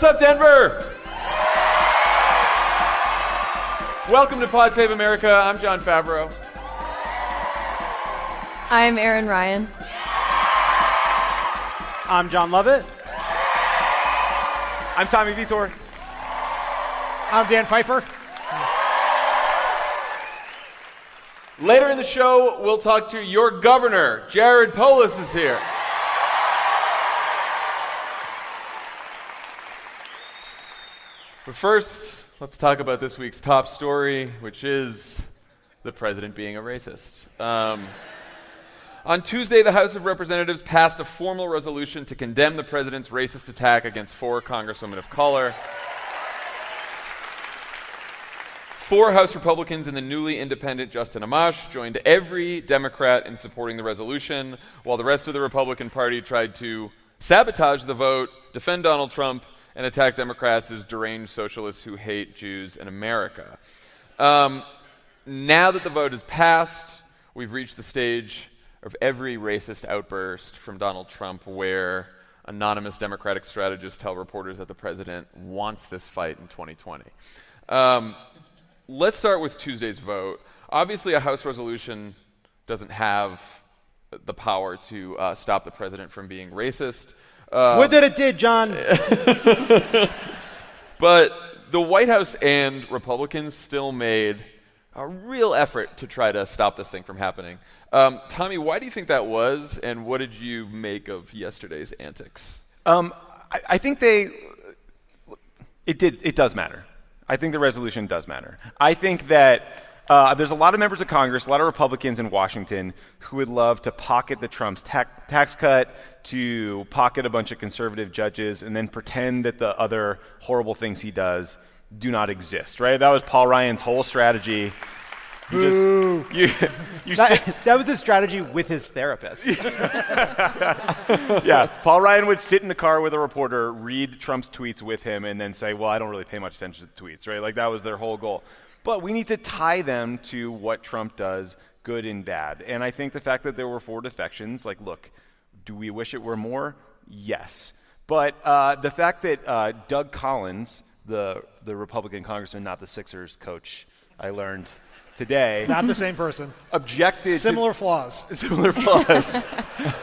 What's up, Denver? Welcome to Pod Save America. I'm Jon Favreau. I'm Erin Ryan. I'm Jon Lovett. I'm Tommy Vietor. I'm Dan Pfeiffer. Later in the show, we'll talk to your governor. Jared Polis is here. But first, let's talk about this week's top story, which is the president being a racist. Um, on Tuesday, the House of Representatives passed a formal resolution to condemn the president's racist attack against four congresswomen of color. Four House Republicans and the newly independent Justin Amash joined every Democrat in supporting the resolution, while the rest of the Republican Party tried to sabotage the vote, defend Donald Trump, and attack Democrats as deranged socialists who hate Jews in America. Um, now that the vote is passed, we've reached the stage of every racist outburst from Donald Trump where anonymous Democratic strategists tell reporters that the president wants this fight in 2020. Um, let's start with Tuesday's vote. Obviously, a House resolution doesn't have the power to uh, stop the president from being racist. Um, Would that it did, Jon. but the White House and Republicans still made a real effort to try to stop this thing from happening. Um, Tommy, why do you think that was, and what did you make of yesterday's antics? Um, I, I think they. It did. It does matter. I think the resolution does matter. I think that uh, there's a lot of members of Congress, a lot of Republicans in Washington who would love to pocket the Trump's ta- tax cut, to pocket a bunch of conservative judges, and then pretend that the other horrible things he does do not exist, right? That was Paul Ryan's whole strategy. You just, you, you that, that, was his strategy with his therapist. yeah, Paul Ryan would sit in the car with a reporter, read Trump's tweets with him, and then say, "Well, I don't really pay much attention to tweets," right? Like that was their whole goal. But we need to tie them to what Trump does, good and bad. And I think the fact that there were four defections, like, look, do we wish it were more? Yes. But uh, the fact that uh, Doug Collins, the, the Republican congressman, not the Sixers coach, I learned today. Not the same person. Objected. Similar to, flaws. Similar flaws.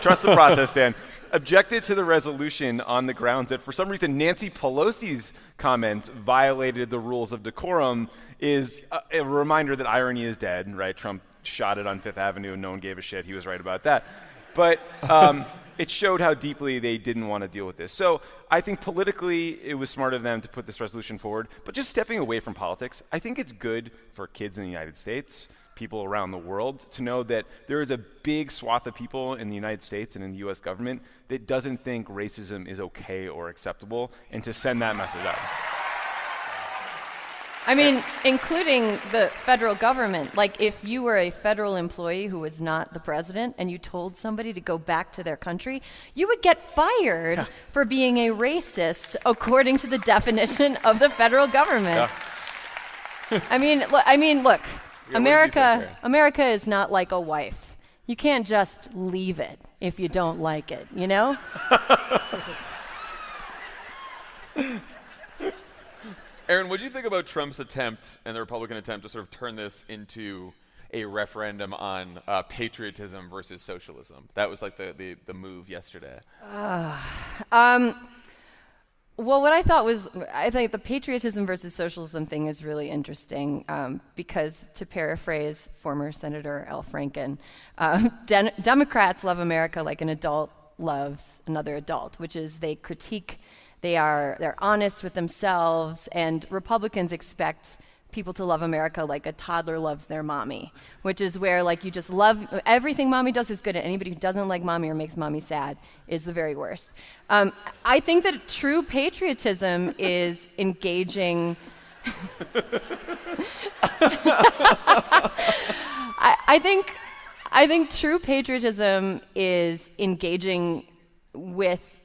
Trust the process, Dan. Objected to the resolution on the grounds that for some reason Nancy Pelosi's comments violated the rules of decorum is a, a reminder that irony is dead, right? Trump shot it on Fifth Avenue and no one gave a shit. He was right about that. But um, it showed how deeply they didn't want to deal with this. So I think politically it was smart of them to put this resolution forward. But just stepping away from politics, I think it's good for kids in the United States, people around the world, to know that there is a big swath of people in the United States and in the U.S. government that doesn't think racism is okay or acceptable, and to send that message out. I mean, including the federal government. Like, if you were a federal employee who was not the president and you told somebody to go back to their country, you would get fired for being a racist, according to the definition of the federal government. Yeah. I mean, look, I mean, look, yeah, America, America is not like a wife. You can't just leave it if you don't like it, you know? Erin, what do you think about Trump's attempt and the Republican attempt to sort of turn this into a referendum on uh, patriotism versus socialism? That was like the, the, the move yesterday. Uh, um, well, what I thought was, I think the patriotism versus socialism thing is really interesting um, because, to paraphrase former Senator Al Franken, de- Democrats love America like an adult loves another adult, which is they critique they are they're honest with themselves, and Republicans expect people to love America like a toddler loves their mommy, which is where like you just love everything mommy does is good, and anybody who doesn't like mommy or makes mommy sad is the very worst. Um, I think that true patriotism is engaging. I, I think I think true patriotism is engaging with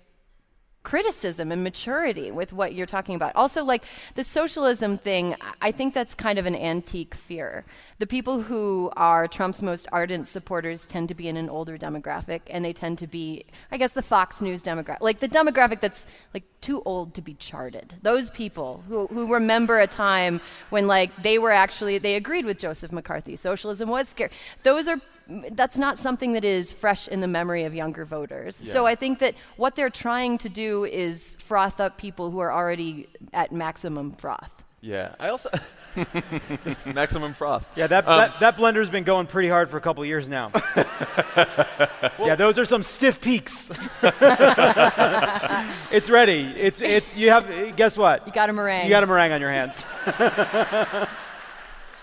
criticism and maturity with what you're talking about. Also, like the socialism thing, I think that's kind of an antique fear. The people who are Trump's most ardent supporters tend to be in an older demographic, and they tend to be, I guess, the Fox News demographic, like the demographic that's like too old to be charted. Those people who, who remember a time when like they were actually they agreed with Joseph McCarthy. Socialism was scary. Those are that's not something that is fresh in the memory of younger voters. Yeah. So I think that what they're trying to do is froth up people who are already at maximum froth. Yeah, I also maximum froth. Yeah, that, um, that that blender's been going pretty hard for a couple years now. well, yeah, those are some stiff peaks. it's ready. It's it's you have. Guess what? You got a meringue. You got a meringue on your hands.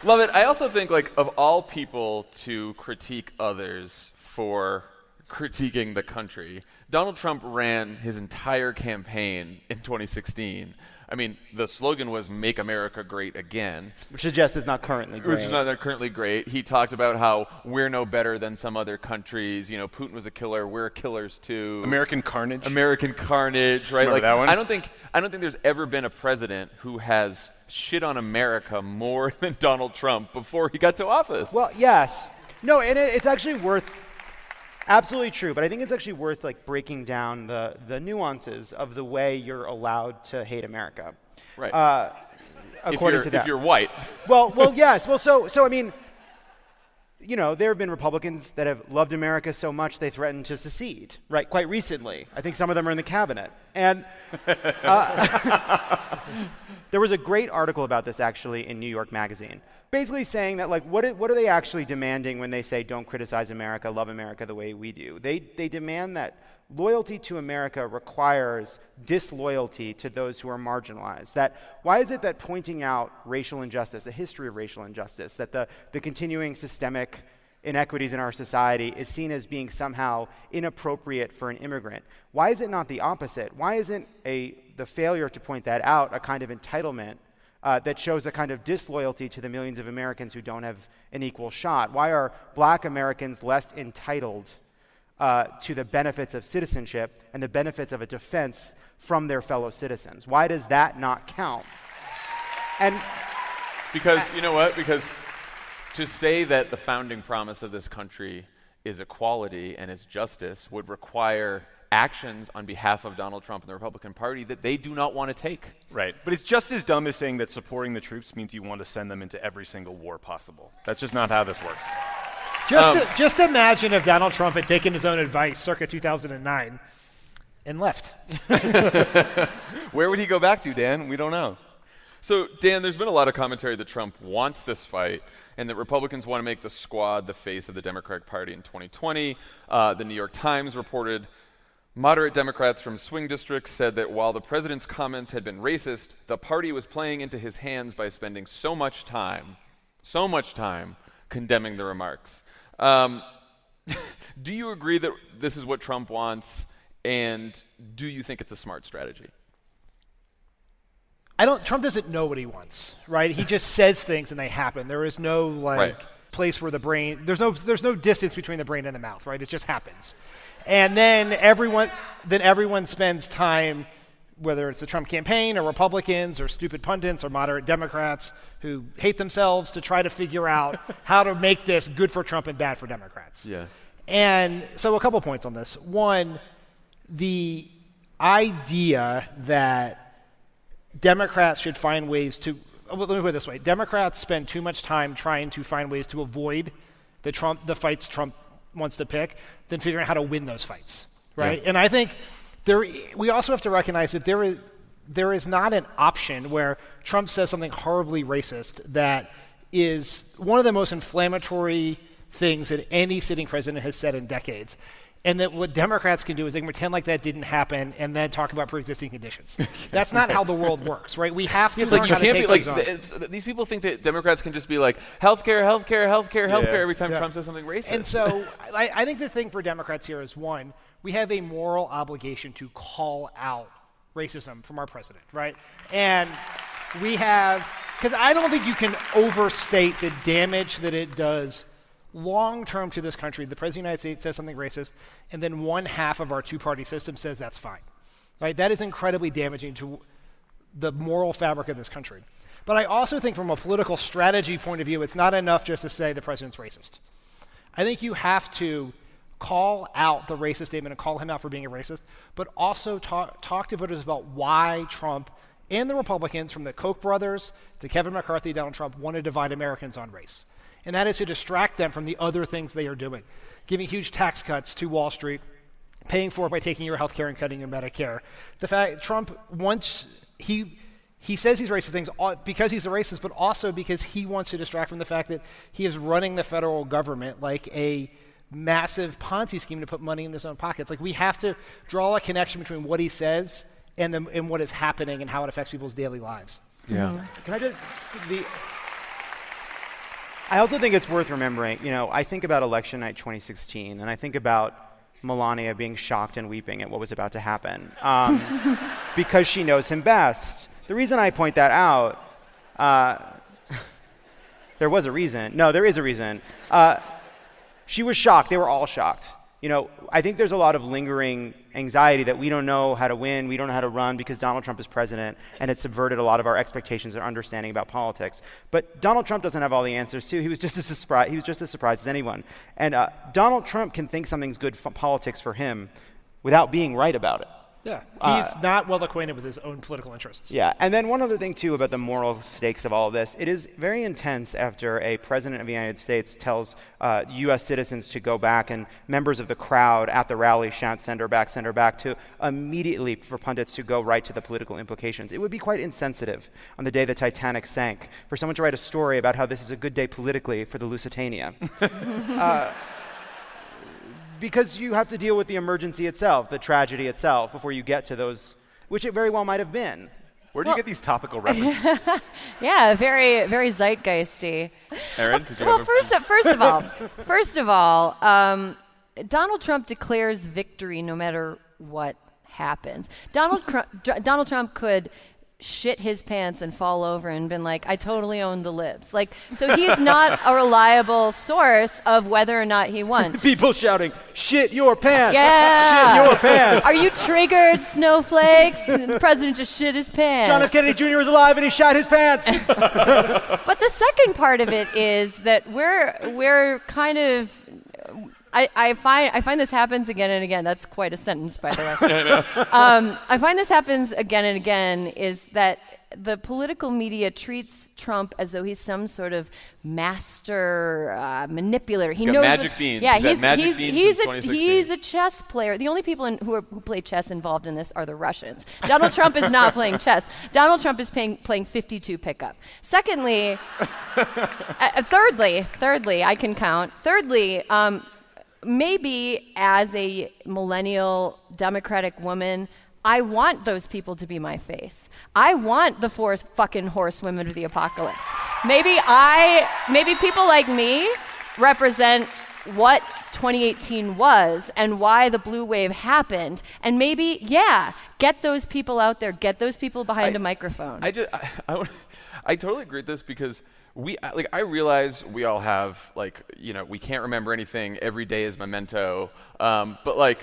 Love it. I also think, like, of all people to critique others for critiquing the country, Donald Trump ran his entire campaign in 2016. I mean, the slogan was "Make America Great Again," which suggests it's not currently great. Which is not currently great. He talked about how we're no better than some other countries. You know, Putin was a killer. We're killers too. American carnage. American carnage. Right? Remember like that one? I don't think I don't think there's ever been a president who has shit on America more than Donald Trump before he got to office. Well, yes. No, and it, it's actually worth absolutely true, but I think it's actually worth like breaking down the the nuances of the way you're allowed to hate America. Right. Uh, according to that. If you're white. well, well, yes. Well, so so I mean, you know, there have been Republicans that have loved America so much they threatened to secede, right? Quite recently. I think some of them are in the cabinet. And uh, there was a great article about this actually in New York Magazine, basically saying that, like, what, what are they actually demanding when they say, don't criticize America, love America the way we do? They, they demand that loyalty to America requires disloyalty to those who are marginalized. That why is it that pointing out racial injustice, a history of racial injustice, that the, the continuing systemic inequities in our society is seen as being somehow inappropriate for an immigrant? Why is it not the opposite? Why isn't a, the failure to point that out a kind of entitlement uh, that shows a kind of disloyalty to the millions of Americans who don't have an equal shot? Why are black Americans less entitled uh, to the benefits of citizenship and the benefits of a defense from their fellow citizens. Why does that not count? And because you know what? Because to say that the founding promise of this country is equality and is justice would require actions on behalf of Donald Trump and the Republican Party that they do not want to take. Right. But it's just as dumb as saying that supporting the troops means you want to send them into every single war possible. That's just not how this works. Just, um, to, just imagine if Donald Trump had taken his own advice circa 2009 and left. Where would he go back to, Dan? We don't know. So, Dan, there's been a lot of commentary that Trump wants this fight and that Republicans want to make the squad the face of the Democratic Party in 2020. Uh, the New York Times reported moderate Democrats from swing districts said that while the president's comments had been racist, the party was playing into his hands by spending so much time, so much time condemning the remarks. Um, do you agree that this is what Trump wants, and do you think it's a smart strategy? I don't. Trump doesn't know what he wants, right? He just says things and they happen. There is no like right. place where the brain. There's no. There's no distance between the brain and the mouth, right? It just happens, and then everyone. Then everyone spends time whether it's the Trump campaign or Republicans or stupid pundits or moderate Democrats who hate themselves to try to figure out how to make this good for Trump and bad for Democrats. Yeah. And so a couple points on this. One, the idea that Democrats should find ways to oh, let me put it this way. Democrats spend too much time trying to find ways to avoid the Trump the fights Trump wants to pick than figuring out how to win those fights. Right? Yeah. And I think there, we also have to recognize that there is, there is not an option where Trump says something horribly racist that is one of the most inflammatory things that any sitting president has said in decades. And that what Democrats can do is they can pretend like that didn't happen and then talk about pre-existing conditions. That's not how the world works, right? We have to It's learn like you how to can't take be like those on. these people think that Democrats can just be like healthcare, healthcare, healthcare, healthcare every time Yeah. Trump says something racist. And so I, I think the thing for Democrats here is one, we have a moral obligation to call out racism from our president, right? And we have, because I don't think you can overstate the damage that it does long term to this country. The President of the United States says something racist, and then one half of our two party system says that's fine, right? That is incredibly damaging to the moral fabric of this country. But I also think from a political strategy point of view, it's not enough just to say the president's racist. I think you have to call out the racist statement and call him out for being a racist, but also talk, talk to voters about why Trump and the Republicans, from the Koch brothers to Kevin McCarthy, Donald Trump, want to divide Americans on race. And that is to distract them from the other things they are doing, giving huge tax cuts to Wall Street, paying for it by taking your health care and cutting your Medicare. The fact Trump once he he says he's racist things uh, because he's a racist, but also because he wants to distract from the fact that he is running the federal government like a massive Ponzi scheme to put money in his own pockets. Like we have to draw a connection between what he says and the, and what is happening and how it affects people's daily lives. yeah. Mm-hmm. Can I just the I also think it's worth remembering, you know, I think about election night 2016 and I think about Melania being shocked and weeping at what was about to happen um, because she knows him best. The reason I point that out, uh, there was a reason. No, there is a reason. Uh, she was shocked. They were all shocked. You know, I think there's a lot of lingering anxiety that we don't know how to win, we don't know how to run because Donald Trump is president, and it subverted a lot of our expectations and understanding about politics. But Donald Trump doesn't have all the answers too. He was just as surprised. He was just as surprised as anyone. And uh, Donald Trump can think something's good politics for him without being right about it. Yeah, he's not well acquainted with his own political interests. Yeah, and then one other thing too about the moral stakes of all of this. It is very intense after a president of the United States tells uh, U.S. citizens to go back, and members of the crowd at the rally shout "Send her back, send her back," to immediately for pundits to go right to the political implications. It would be quite insensitive on the day the Titanic sank for someone to write a story about how this is a good day politically for the Lusitania. Uh, because you have to deal with the emergency itself, the tragedy itself, before you get to those, which it very well might have been. Where do you get these topical references? Yeah, very, very zeitgeisty. Erin, did you Well, have a- first, first of all, first of all, um, Donald Trump declares victory no matter what happens. Donald Cr- Donald Trump could shit his pants and fall over and been like, "I totally own the libs." Like, so he's not a reliable source of whether or not he won. People shouting, "Shit your pants! Yeah. Shit your pants!" Are you triggered, snowflakes? the president just shit his pants. John F. Kennedy Jr. was alive and he shot his pants. But the second part of it is that we're we're kind of I, I find I find this happens again and again. That's quite a sentence, by the way. um, I find this happens again and again. Is that the political media treats Trump as though he's some sort of master uh, manipulator. He Got knows magic beans. Yeah, He's he's magic he's beans he's a he's a chess player. The only people in, who are, who play chess involved in this are the Russians. Donald Trump is not playing chess. Donald Trump is playing playing 52 pickup. Secondly, uh, thirdly, thirdly, I can count. Thirdly, um, maybe as a millennial Democratic woman, I want those people to be my face. I want the four fucking horsewomen of the apocalypse. Maybe I, maybe people like me represent what 2018 was and why the blue wave happened. And maybe, yeah, get those people out there, get those people behind a microphone. I just I, I, I totally agree with this because we I- like I realize we all have like you know we can't remember anything. Every day is memento. Um, but like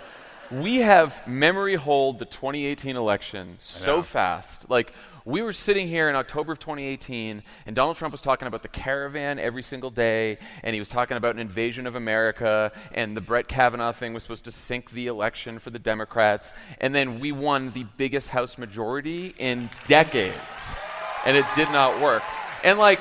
we have memory hold the 2018 election so fast. Like we were sitting here in October of 2018, and Donald Trump was talking about the caravan every single day, and he was talking about an invasion of America, and the Brett Kavanaugh thing was supposed to sink the election for the Democrats, and then we won the biggest House majority in decades, and it did not work. And like,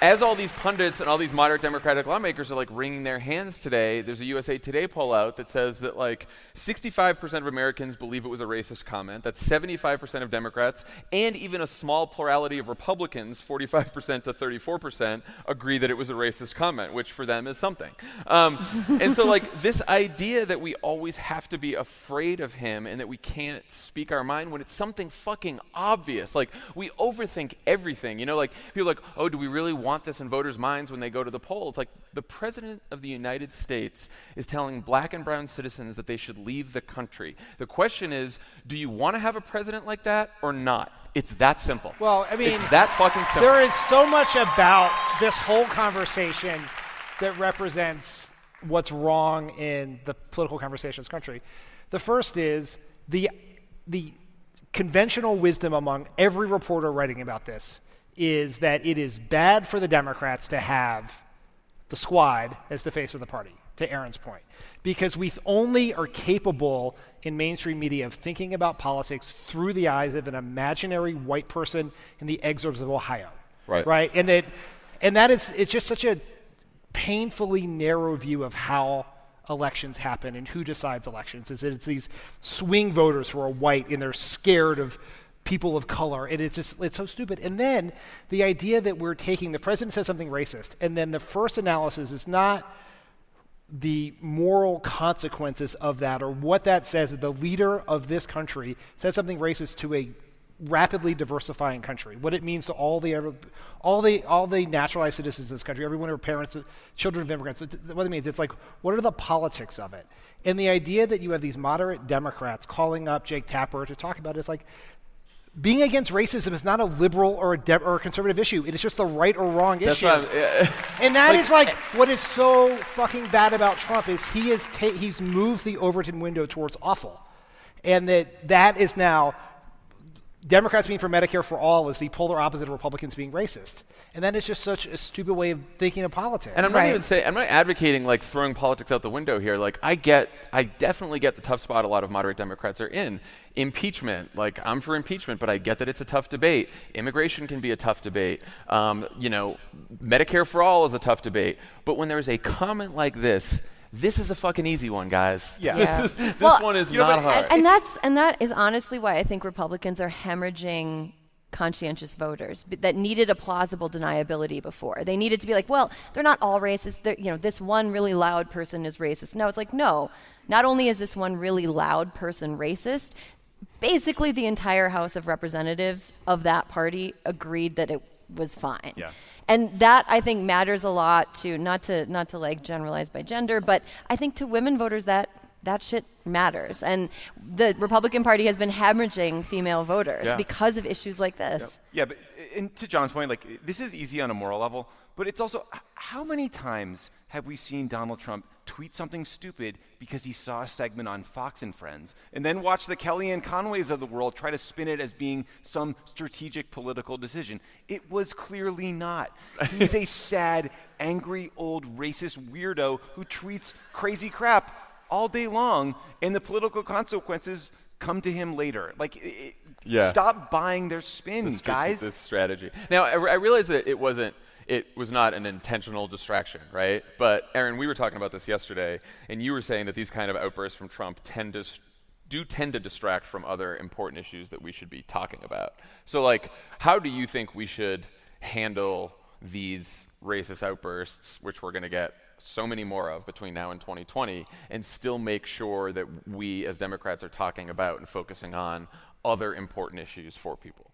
as all these pundits and all these moderate Democratic lawmakers are like wringing their hands today, there's a USA Today poll out that says that like 65% of Americans believe it was a racist comment. That's 75% of Democrats, and even a small plurality of Republicans, 45% to 34%, agree that it was a racist comment, which for them is something. Um, and so, like, this idea that we always have to be afraid of him and that we can't speak our mind when it's something fucking obvious. Like, we overthink everything. You know, like, people like, oh, do we really want want this in voters' minds when they go to the poll. It's like the President of the United States is telling black and brown citizens that they should leave the country. The question is do you want to have a president like that or not? It's that simple. Well, I mean, it's that fucking simple. There is so much about this whole conversation that represents what's wrong in the political conversation in this country. The first is the the conventional wisdom among every reporter writing about this is that it is bad for the Democrats to have the squad as the face of the party, to Erin's point, because we only are capable in mainstream media of thinking about politics through the eyes of an imaginary white person in the exurbs of Ohio. Right. Right? And that and that is it's just such a painfully narrow view of how elections happen and who decides elections is that it's these swing voters who are white and they're scared of people of color. And it's just, it's so stupid. And then the idea that we're taking, the president says something racist, and then the first analysis is not the moral consequences of that or what that says. That the leader of this country says something racist to a rapidly diversifying country. What it means to all the all the all the naturalized citizens of this country, everyone who are parents, children of immigrants. What it means, it's like what are the politics of it? And the idea that you have these moderate Democrats calling up Jake Tapper to talk about it is like being against racism is not a liberal or a, de- or a conservative issue. It is just the right or wrong That's issue. yeah. and that like, is like what is so fucking bad about Trump is he is ta- he's moved the Overton window towards awful, and that that is now Democrats being for Medicare for all is the polar opposite of Republicans being racist. And that is just such a stupid way of thinking of politics. And I'm right. not even saying I'm not advocating like throwing politics out the window here. Like I get I definitely get the tough spot a lot of moderate Democrats are in. Impeachment, like I'm for impeachment, but I get that it's a tough debate. Immigration can be a tough debate. Um, you know, Medicare for all is a tough debate. But when there's a comment like this, this is a fucking easy one, guys. Yeah. Yeah. this, this Well, one is you know, not hard. And, and that's and that is honestly why I think Republicans are hemorrhaging conscientious voters that needed a plausible deniability before. They needed to be like, well, they're not all racist. They're, you know, this one really loud person is racist. No, it's like, no. Not only is this one really loud person racist, basically the entire House of Representatives of that party agreed that it was fine. Yeah. And that I think matters a lot to not to not to like generalize by gender, but I think to women voters that that shit matters. And the Republican Party has been hemorrhaging female voters Yeah. because of issues like this. Yeah, but and to Jon's point, like this is easy on a moral level, but it's also how many times have we seen Donald Trump tweet something stupid because he saw a segment on Fox and Friends, and then watch the Kellyanne Conways of the world try to spin it as being some strategic political decision? It was clearly not. He's a sad, angry old racist weirdo who tweets crazy crap all day long, and the political consequences come to him later. Like, i i- Yeah. stop buying their spin, this, guys. This strategy. Now, I, I realize that it wasn't. It was not an intentional distraction, right? But Erin, we were talking about this yesterday, and you were saying that these kind of outbursts from Trump tend to do tend to distract from other important issues that we should be talking about. So, like, how do you think we should handle these racist outbursts, which we're going to get so many more of between now and 2020, and still make sure that we as Democrats are talking about and focusing on other important issues for people?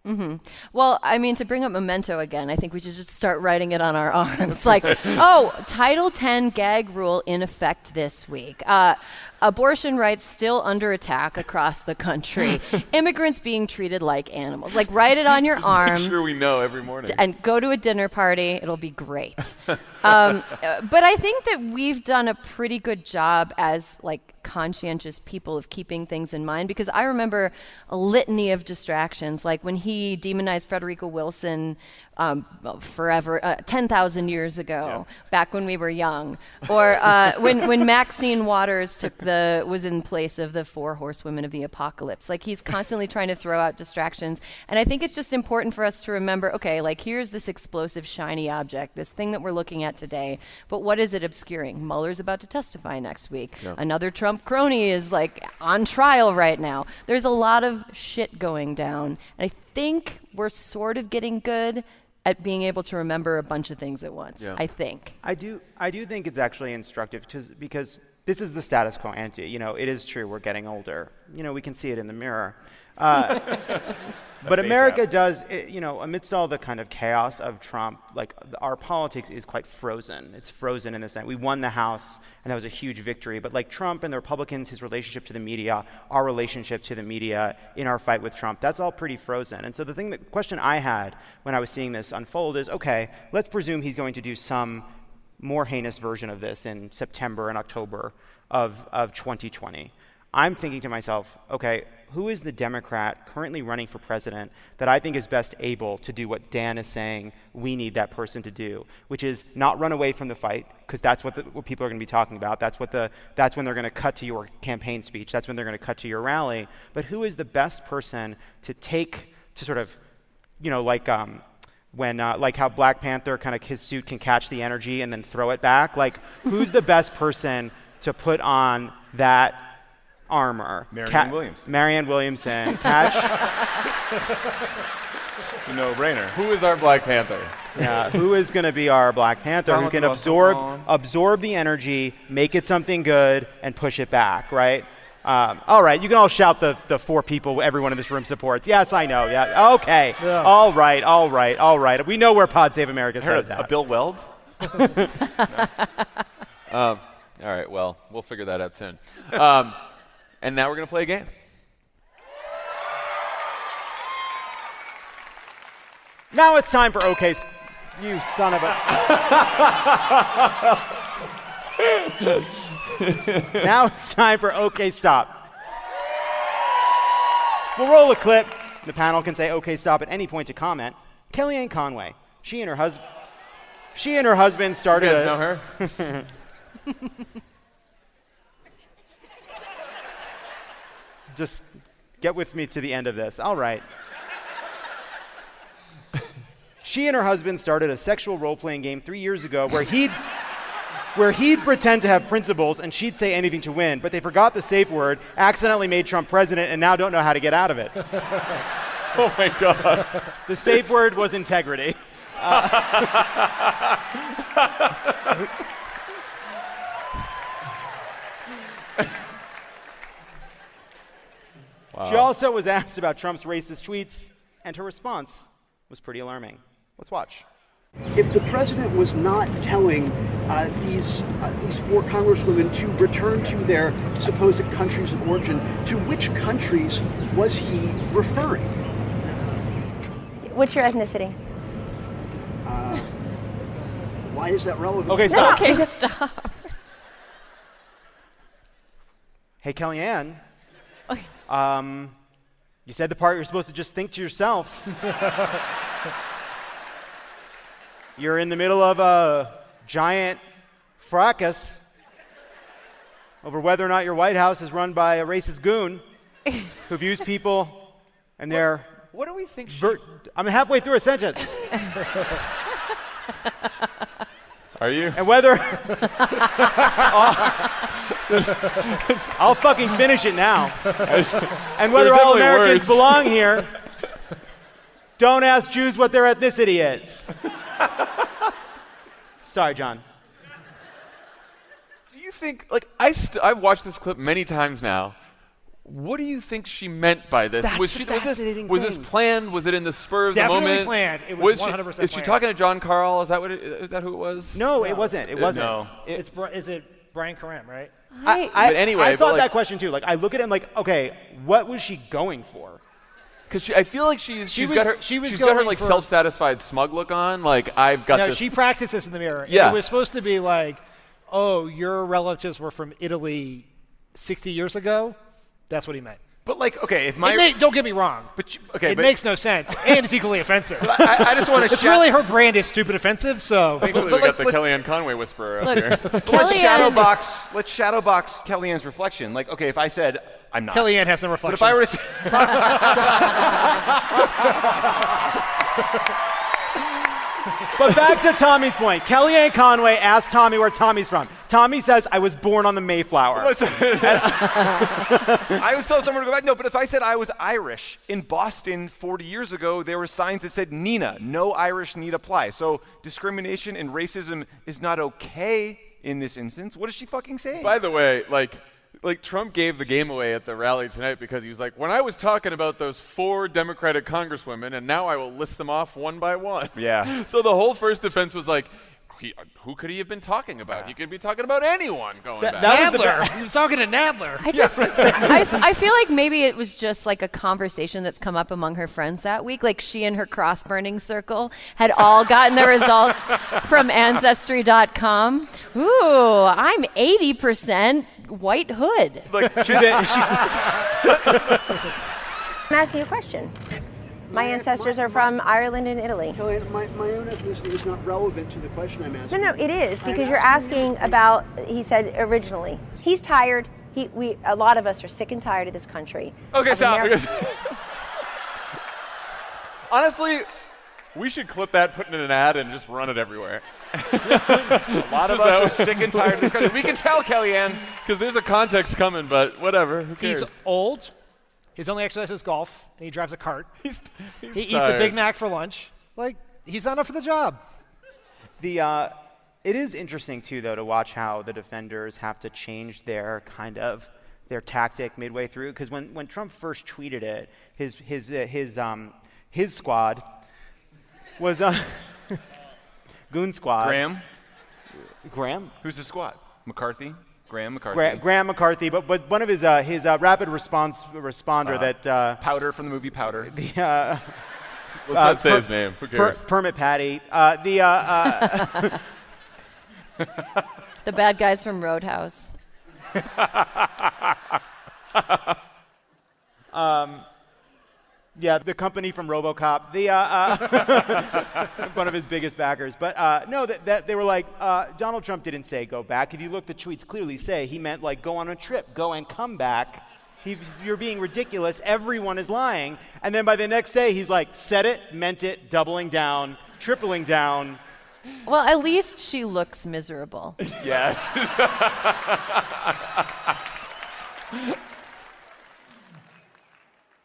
Well, I mean, to bring up memento again, I think we should just start writing it on our arms. like, oh, Title 10 gag rule in effect this week. Uh, abortion rights still under attack across the country. Immigrants being treated like animals. Like, write it on your arm. Make sure we know every morning. and go to a dinner party. It'll be great. um, uh, but I think that we've done a pretty good job as like conscientious people of keeping things in mind because I remember a litany of distractions, like when he demonized Frederica Wilson um, forever, uh, 10,000 years ago, yeah. back when we were young, or uh, when, when Maxine Waters took the, was in place of the four horsewomen of the apocalypse. Like he's constantly trying to throw out distractions. And I think it's just important for us to remember okay, like here's this explosive, shiny object, this thing that we're looking at today, but what is it obscuring? Mueller's about to testify next week. Yeah. Another Trump crony is like on trial right now. There's a lot of shit going down. And I think we're sort of getting good at being able to remember a bunch of things at once. Yeah. I think. I do. I do think it's actually instructive because this is the status quo ante. You know, it is true we're getting older. You know, we can see it in the mirror. Uh, but America out. does, it, you know, amidst all the kind of chaos of Trump, like our politics is quite frozen. It's frozen in the sense we won the House, and that was a huge victory. But like Trump and the Republicans, his relationship to the media, our relationship to the media in our fight with Trump, that's all pretty frozen. And so the thing, the question I had when I was seeing this unfold is, okay, let's presume he's going to do some more heinous version of this in September and October of, of 2020. I'm thinking to myself, okay, who is the Democrat currently running for president that I think is best able to do what Dan is saying we need that person to do, which is not run away from the fight, because that's what, the, what people are going to be talking about. That's, what the, that's when they're going to cut to your campaign speech. That's when they're going to cut to your rally. But who is the best person to take, to sort of, you know, like, um, when uh, like how Black Panther kind of his suit can catch the energy and then throw it back. Like, who's the best person to put on that armor. Marianne Ca- Williams. Marianne Williamson. Catch. it's a no-brainer. Who is our Black Panther? Yeah, who is going to be our Black Panther who can absorb absorb the energy, make it something good, and push it back, right? Um, all right, you can all shout the, the four people everyone in this room supports. Yes, I know. Yeah, okay. Yeah. All right, all right, all right. We know where Pod Save America is at. A Bill Weld. no. um, all right, well, we'll figure that out soon. Um, and now we're going to play a game. Now it's time for OK. You son of a. now it's time for OK Stop. We'll roll a clip. The panel can say OK Stop at any point to comment. Kellyanne Conway. She and her husband. She and her husband started. You guys know her? Just get with me to the end of this. All right. she and her husband started a sexual role playing game three years ago where he'd. where he'd pretend to have principles and she'd say anything to win, but they forgot the safe word, accidentally made Trump president, and now don't know how to get out of it. oh my God. The safe word was integrity. Uh, Wow. She also was asked about Trump's racist tweets, and her response was pretty alarming. Let's watch. If the president was not telling uh, these uh, these four congresswomen to return to their supposed countries of origin, to which countries was he referring? What's your ethnicity? Uh, why is that relevant? Okay, stop. Okay, stop. Hey, Kellyanne. Um, you said the part you're supposed to just think to yourself. you're in the middle of a giant fracas over whether or not your White House is run by a racist goon who views people and their. What do we think? She... Ver- I'm halfway through a sentence. Are you? And whether. I'll fucking finish it now. and whether all Americans words. belong here, don't ask Jews what their ethnicity is. Sorry, Jon. Do you think, like, I st- I've watched this clip many times now. What do you think she meant by this? That's was, she, was, this, was this planned? Was it in the spur of Definitely the moment? planned. It was, was 100% she, planned. Is she talking to Jon Karl? Is that what? It, is that who it was? No, no. it wasn't. It uh, wasn't. No. It, it's is it Brian Karem, right? I, I, but anyway, I thought like, that question too. Like, I look at it and like, okay, what was she going for? Because I feel like she's she she's was, got her she was she's got her like self-satisfied smug look on. Like I've got no, this. she practiced this in the mirror. Yeah. It was supposed to be like, oh, your relatives were from Italy 60 years ago, that's what he meant. But like, okay, if my may- don't get me wrong. But you- okay, it but- makes no sense, and it's equally offensive. I, I just want to it's really her brand is stupid offensive. So Thankfully, but we like- got the but- Kellyanne Conway whisperer up Look, here. Let's Kellyanne- shadowbox. Let's shadowbox Kellyanne's reflection. Like, okay, if I said I'm not, Kellyanne has no but reflection. if I were to say, But back to Tommy's point. Kellyanne Conway asked Tommy where Tommy's from. Tommy says, I was born on the Mayflower. I was telling someone to go back. No, but if I said I was Irish in Boston 40 years ago, there were signs that said Nina, no Irish need apply. So discrimination and racism is not okay in this instance. What is she fucking saying? By the way, like, like Trump gave the game away at the rally tonight because he was like, when I was talking about those four Democratic congresswomen, and now I will list them off one by one. Yeah. So the whole first defense was like, he, who could he have been talking about? He could be talking about anyone going back. that Nadler. he was talking to Nadler. I just, I, f- I feel like maybe it was just like a conversation that's come up among her friends that week. Like she and her cross burning circle had all gotten the results from Ancestry.com. Ooh, I'm 80% white hood. she's in, she's, I'm asking you a question. My ancestors are from Ireland and Italy. Kellyanne, my, my own ethnicity is not relevant to the question I'm No, asking. no, no, it is I'm because you're asking asking about. He said originally he's tired. He, we, a lot of us are sick and tired of this country. Okay, Of stop. Ameri- because- Honestly, we should clip that, put it in an ad, and just run it everywhere. a lot of us are sick and tired of this country. We can tell, Kellyanne. Because there's a context coming, but whatever. Who cares? He's old. His only exercise is golf, and he drives a cart. He's, he's He eats a Big Mac for lunch. Like he's not up for the job. the, uh, it is interesting, too, though, to watch how the defenders have to change their kind of their tactic midway through. Because when, when Trump first tweeted it, his, his, uh, his, um, his squad was uh, Goon Squad. Graham, Graham? who's the squad? McCarthy, Graham McCarthy. Gra- Graham McCarthy, but, but one of his, uh, his uh, rapid response responder that uh, Powder from the movie Powder. the uh, Let's uh, not say per- his name. Who per- cares? Permit Patty. Uh, the uh, uh, The bad guys from Roadhouse. Yeah, the company from RoboCop, the uh, uh, one of his biggest backers. But uh, no, that, that they were like uh, Donald Trump didn't say go back. If you look, the tweets clearly say he meant like go on a trip, go and come back. He, you're being ridiculous. Everyone is lying. And then by the next day, he's like said it, meant it, doubling down, tripling down. Well, at least she looks miserable. yes.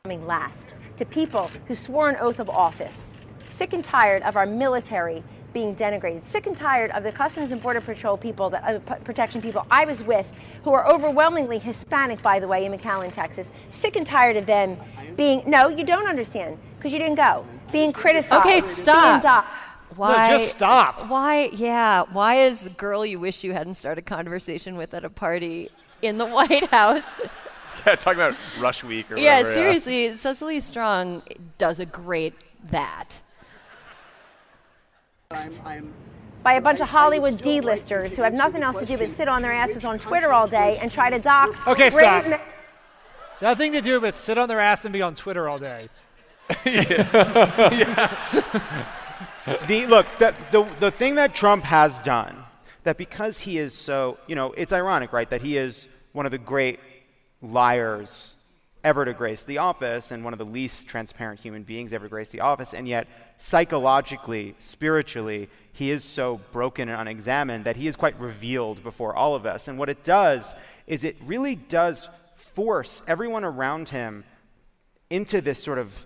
coming last to people who swore an oath of office, sick and tired of our military being denigrated, sick and tired of the Customs and Border Patrol people, the uh, p- protection people I was with, who are overwhelmingly Hispanic, by the way, in McAllen, Texas. Sick and tired of them being no, you don't understand because you didn't go. Being criticized. Okay, Being stop. do- Why? just stop. Why? Yeah. Why is the girl you wish you hadn't started conversation with at a party in the White House? yeah, talking about Rush Week or yeah, whatever. seriously, Cecily Strong does a great that. I'm, I'm by a bunch of I- I Hollywood still D-listers who have nothing else to do but sit on their asses on Twitter all day and try to dox. Okay, brave stop. men- Nothing to do but sit on their ass and be on Twitter all day. the look the, the the thing that Trump has done that because he is so you know it's ironic right that he is one of the great liars ever to grace the office and one of the least transparent human beings ever to grace the office and yet psychologically spiritually he is so broken and unexamined that he is quite revealed before all of us. And what it does is it really does force everyone around him into this sort of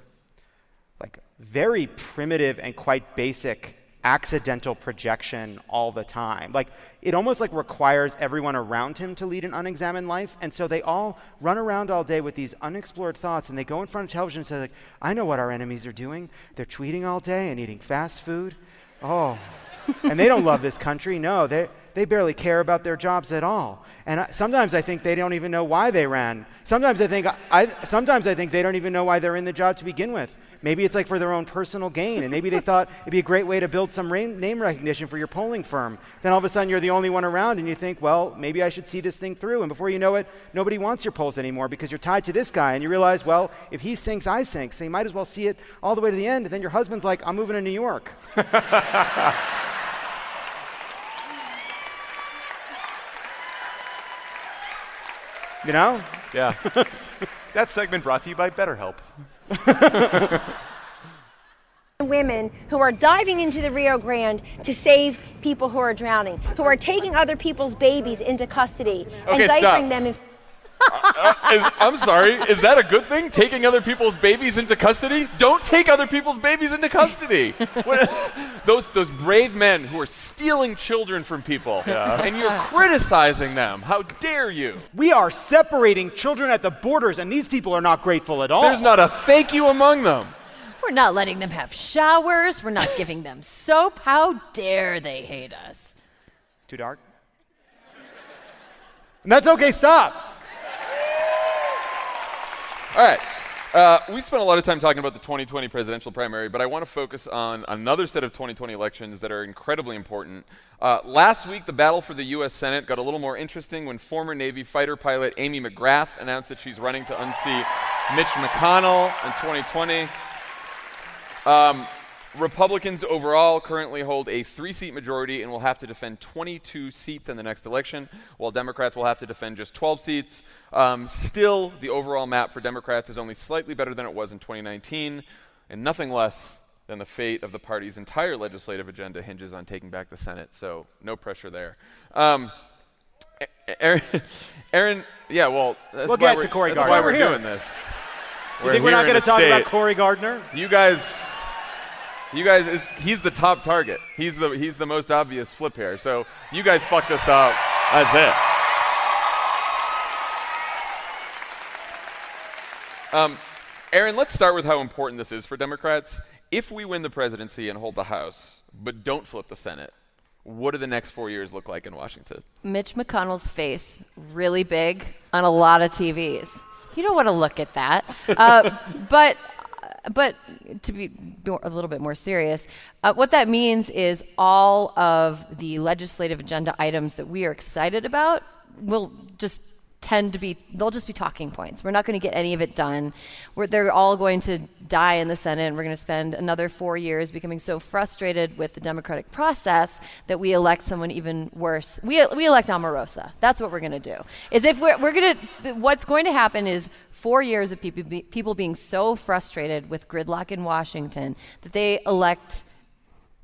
like very primitive and quite basic accidental projection all the time. Like it almost like requires everyone around him to lead an unexamined life, and so they all run around all day with these unexplored thoughts, and they go in front of television and say like, "I know what our enemies are doing. They're tweeting all day and eating fast food. Oh, and they don't love this country. No, they they barely care about their jobs at all. And I, sometimes I think they don't even know why they ran. Sometimes I think I, sometimes I think they don't even know why they're in the job to begin with. Maybe it's like for their own personal gain, and maybe they thought it'd be a great way to build some rain, name recognition for your polling firm. Then all of a sudden you're the only one around, and you think, well, maybe I should see this thing through. And before you know it, nobody wants your polls anymore because you're tied to this guy, and you realize, well, if he sinks, I sink. So you might as well see it all the way to the end. And then your husband's like, I'm moving to New York. you know? Yeah. that segment brought to you by BetterHelp. Women who are diving into the Rio Grande to save people who are drowning, who are taking other people's babies into custody Okay, and stop. diapering them in Is, I'm sorry. Is that a good thing? Taking other people's babies into custody? Don't take other people's babies into custody. What- those those brave men who are stealing children from people, and you're criticizing them. How dare you? We are separating children at the borders, and these people are not grateful at all. There's not a thank you among them. We're not letting them have showers. We're not giving them soap. How dare they hate us? Too dark? And that's okay, stop. All right. Uh, we spent a lot of time talking about the 2020 presidential primary, but I want to focus on another set of 2020 elections that are incredibly important. Uh, last week, the battle for the U.S. Senate got a little more interesting when former Navy fighter pilot Amy McGrath announced that she's running to unseat Mitch McConnell in 2020. Um, Republicans overall currently hold a three seat majority and will have to defend 22 seats in the next election, while Democrats will have to defend just 12 seats. Um, still, the overall map for Democrats is only slightly better than it was in 2019, and nothing less than the fate of the party's entire legislative agenda hinges on taking back the Senate, so no pressure there. Um, Erin, Erin, yeah, well, that's We'll why get we're, that's Gardner. why we're We're doing this. You think we're not going to talk about state- Cory Gardner? you guys, you guys, is, he's the top target. He's the he's the most obvious flip here. So you guys fucked this up. That's it. Um, Erin, let's start with how important this is for Democrats. If we win the presidency and hold the House, but don't flip the Senate, what do the next four years look like in Washington? Mitch McConnell's face really big on a lot of TVs. You don't want to look at that. Uh, but but to be a little bit more serious, uh, what that means is all of the legislative agenda items that we are excited about will just tend to be they'll just be talking points. We're not going to get any of it done. We're, they're all going to die in the Senate, and we're going to spend another four years becoming so frustrated with the democratic process that we elect someone even worse. We we elect Omarosa. That's what we're going to do. Is if we're we're going to what's going to happen is four years of people be, people being so frustrated with gridlock in Washington that they elect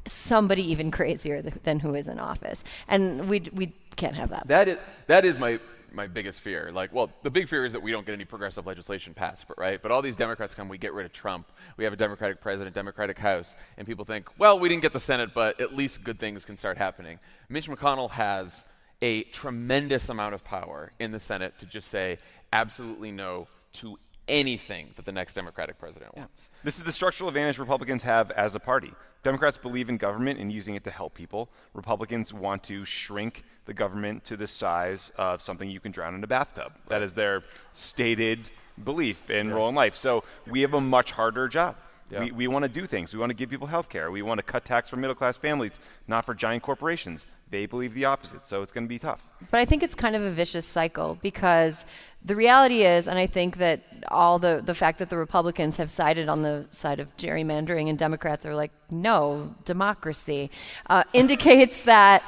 somebody even crazier than who is in office, and we we can't have that. That is that is my my biggest fear. Like, well, the big fear is that we don't get any progressive legislation passed, but right. But all these Democrats come, we get rid of Trump. We have a Democratic president, Democratic House, and people think, well, we didn't get the Senate, but at least good things can start happening. Mitch McConnell has a tremendous amount of power in the Senate to just say absolutely no to anything that the next Democratic president wants. This is the structural advantage Republicans have as a party. Democrats believe in government and using it to help people. Republicans want to shrink the government to the size of something you can drown in a bathtub. That is their stated belief and role in life. So we have a much harder job. Yeah. We, we want to do things. We want to give people health care. We want to cut tax for middle class families, not for giant corporations. They believe the opposite. So it's going to be tough. But I think it's kind of a vicious cycle because the reality is, and I think that all the, the fact that the Republicans have sided on the side of gerrymandering and Democrats are like, no, democracy, uh, indicates that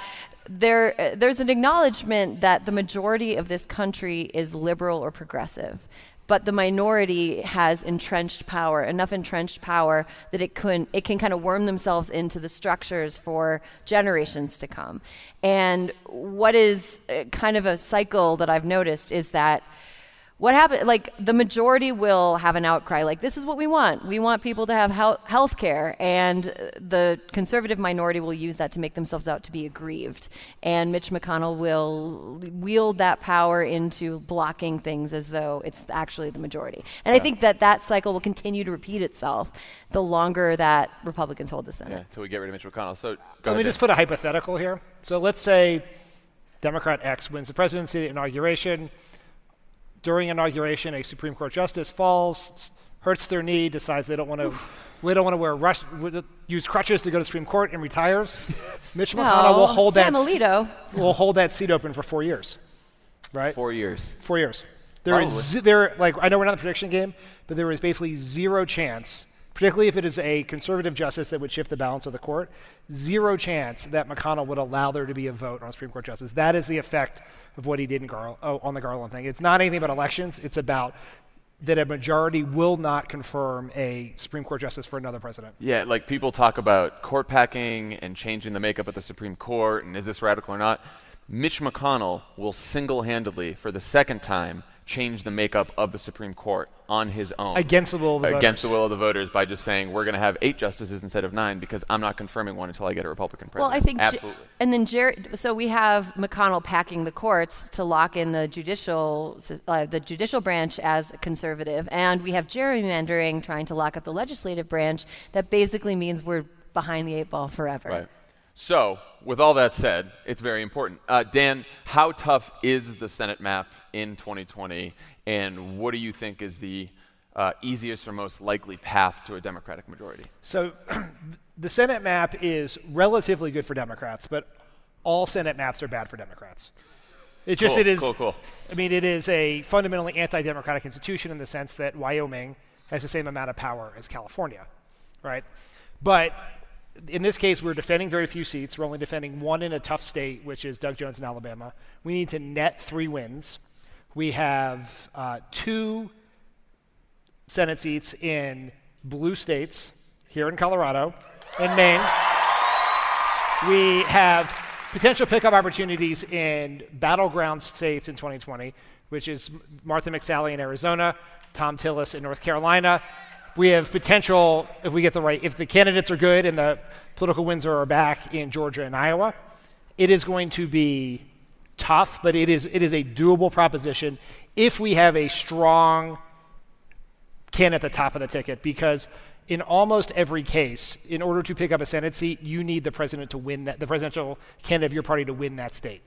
there, uh, there's an acknowledgement that the majority of this country is liberal or progressive. But the minority has entrenched power, enough entrenched power that it can it can kind of worm themselves into the structures for generations to come. And what is uh, kind of a cycle that I've noticed is that what happened like the majority will have an outcry like this is what we want we want people to have health care and uh, the conservative minority will use that to make themselves out to be aggrieved and mitch mcconnell will wield that power into blocking things as though it's actually the majority and i think that that cycle will continue to repeat itself the longer that republicans hold the senate Yeah, until we get rid of Mitch McConnell. So go Let me ahead, just Dan. put a hypothetical here. So let's say Democrat X wins the presidency at inauguration. During inauguration, a Supreme Court justice falls, hurts their knee, decides they don't want to. We don't want to wear rush, use crutches to go to the Supreme Court and retires. Mitch McConnell will hold Sam that Alito. will hold that seat open for four years, right? Four years. Four years. There is Probably. z- there like I know we're not in the prediction game, but there is basically zero chance, particularly if it is a conservative justice that would shift the balance of the court, zero chance that McConnell would allow there to be a vote on a Supreme Court justice. That is the effect of what he did in oh, on the Garland thing. It's not anything about elections. It's about that a majority will not confirm a Supreme Court justice for another president. Yeah, like people talk about court packing and changing the makeup of the Supreme Court and is this radical or not. Mitch McConnell will single handedly, for the second time, change the makeup of the Supreme Court on his own. Against the will of the Against voters. the will of the voters by just saying, we're going to have eight justices instead of nine because I'm not confirming one until I get a Republican president. Well. I think, J- Absolutely. and then Jerry. So we have McConnell packing the courts to lock in the judicial, uh, the judicial branch as conservative, and we have gerrymandering trying to lock up the legislative branch. That basically means we're behind the eight ball forever. Right. So, with all that said, it's very important. Uh, Dan, how tough is the Senate map in 2020, and what do you think is the uh, easiest or most likely path to a Democratic majority? So the Senate map is relatively good for Democrats, but all Senate maps are bad for Democrats. It just Cool, it is cool, cool. I mean it is a fundamentally anti-democratic institution in the sense that Wyoming has the same amount of power as California, right? But in this case, we're defending very few seats. We're only defending one in a tough state, which is Doug Jones in Alabama. We need to net three wins. We have uh, two Senate seats in blue states here in Colorado and Maine. We have potential pickup opportunities in battleground states in 2020, which is Martha McSally in Arizona, Thom Tillis in North Carolina. We have potential, if we get the right, if the candidates are good and the political winds are back in Georgia and Iowa, it is going to be tough, but it is, it is a doable proposition if we have a strong can at the top of the ticket because in almost every case, in order to pick up a Senate seat, you need the president to win that, the presidential candidate of your party to win that state.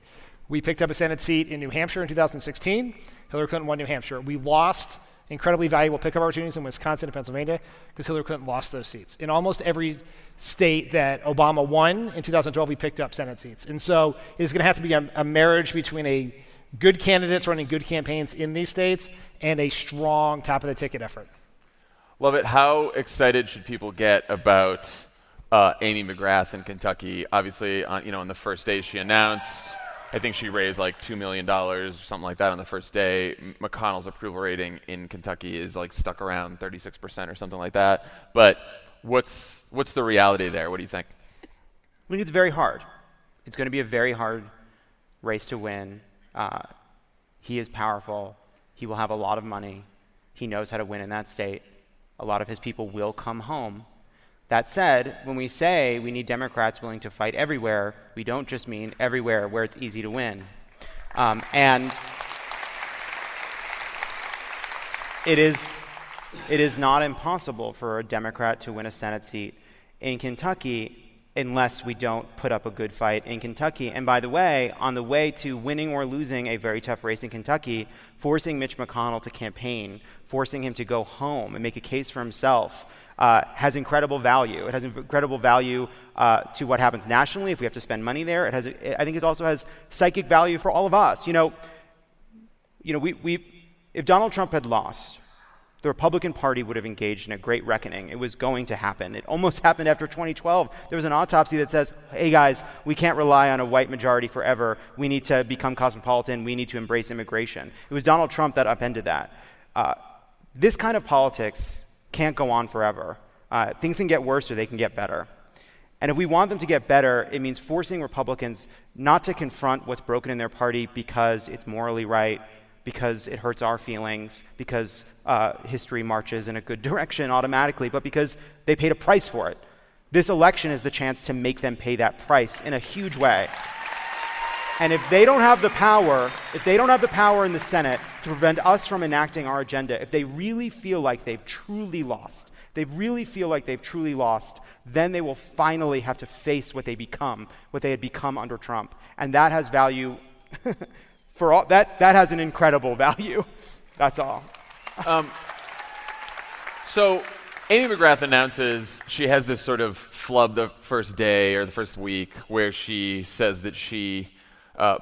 We picked up a Senate seat in New Hampshire in 2016. Hillary Clinton won New Hampshire. We lost incredibly valuable pickup opportunities in Wisconsin and Pennsylvania because Hillary Clinton lost those seats. In almost every state that Obama won in 2012, we picked up Senate seats. And so it's going to have to be a, a marriage between a good candidates running good campaigns in these states and a strong top of the ticket effort. Love it. How excited should people get about uh, Amy McGrath in Kentucky? Obviously, on, you know, on the first day she announced, I think she raised like two million dollars, something like that, on the first day. McConnell's approval rating in Kentucky is like stuck around 36 percent or something like that. But what's what's the reality there? What do you think? I think it's very hard. It's going to be a very hard race to win. Uh, he is powerful. He will have a lot of money. He knows how to win in that state. A lot of his people will come home. That said, when we say we need Democrats willing to fight everywhere, we don't just mean everywhere where it's easy to win. Um, and it is, it is not impossible for a Democrat to win a Senate seat in Kentucky unless we don't put up a good fight in Kentucky. And by the way, on the way to winning or losing a very tough race in Kentucky, forcing Mitch McConnell to campaign, forcing him to go home and make a case for himself. Uh, has incredible value. It has incredible value uh, to what happens nationally if we have to spend money there. It has, I think, it also has psychic value for all of us. You know, you know, we, we, if Donald Trump had lost, the Republican Party would have engaged in a great reckoning. It was going to happen. It almost happened after 2012. There was an autopsy that says, hey guys, we can't rely on a white majority forever. We need to become cosmopolitan. We need to embrace immigration. It was Donald Trump that upended that. Uh, this kind of politics can't go on forever. Uh, things can get worse or they can get better. And if we want them to get better, it means forcing Republicans not to confront what's broken in their party because it's morally right, because it hurts our feelings, because uh, history marches in a good direction automatically, but because they paid a price for it. This election is the chance to make them pay that price in a huge way. And if they don't have the power, if they don't have the power in the Senate to prevent us from enacting our agenda, if they really feel like they've truly lost, they really feel like they've truly lost, then they will finally have to face what they become, what they had become under Trump. And that has value For all, that, that has an incredible value. That's all. Um, so Amy McGrath announces she has this sort of flub the first day or the first week where she says that she uh,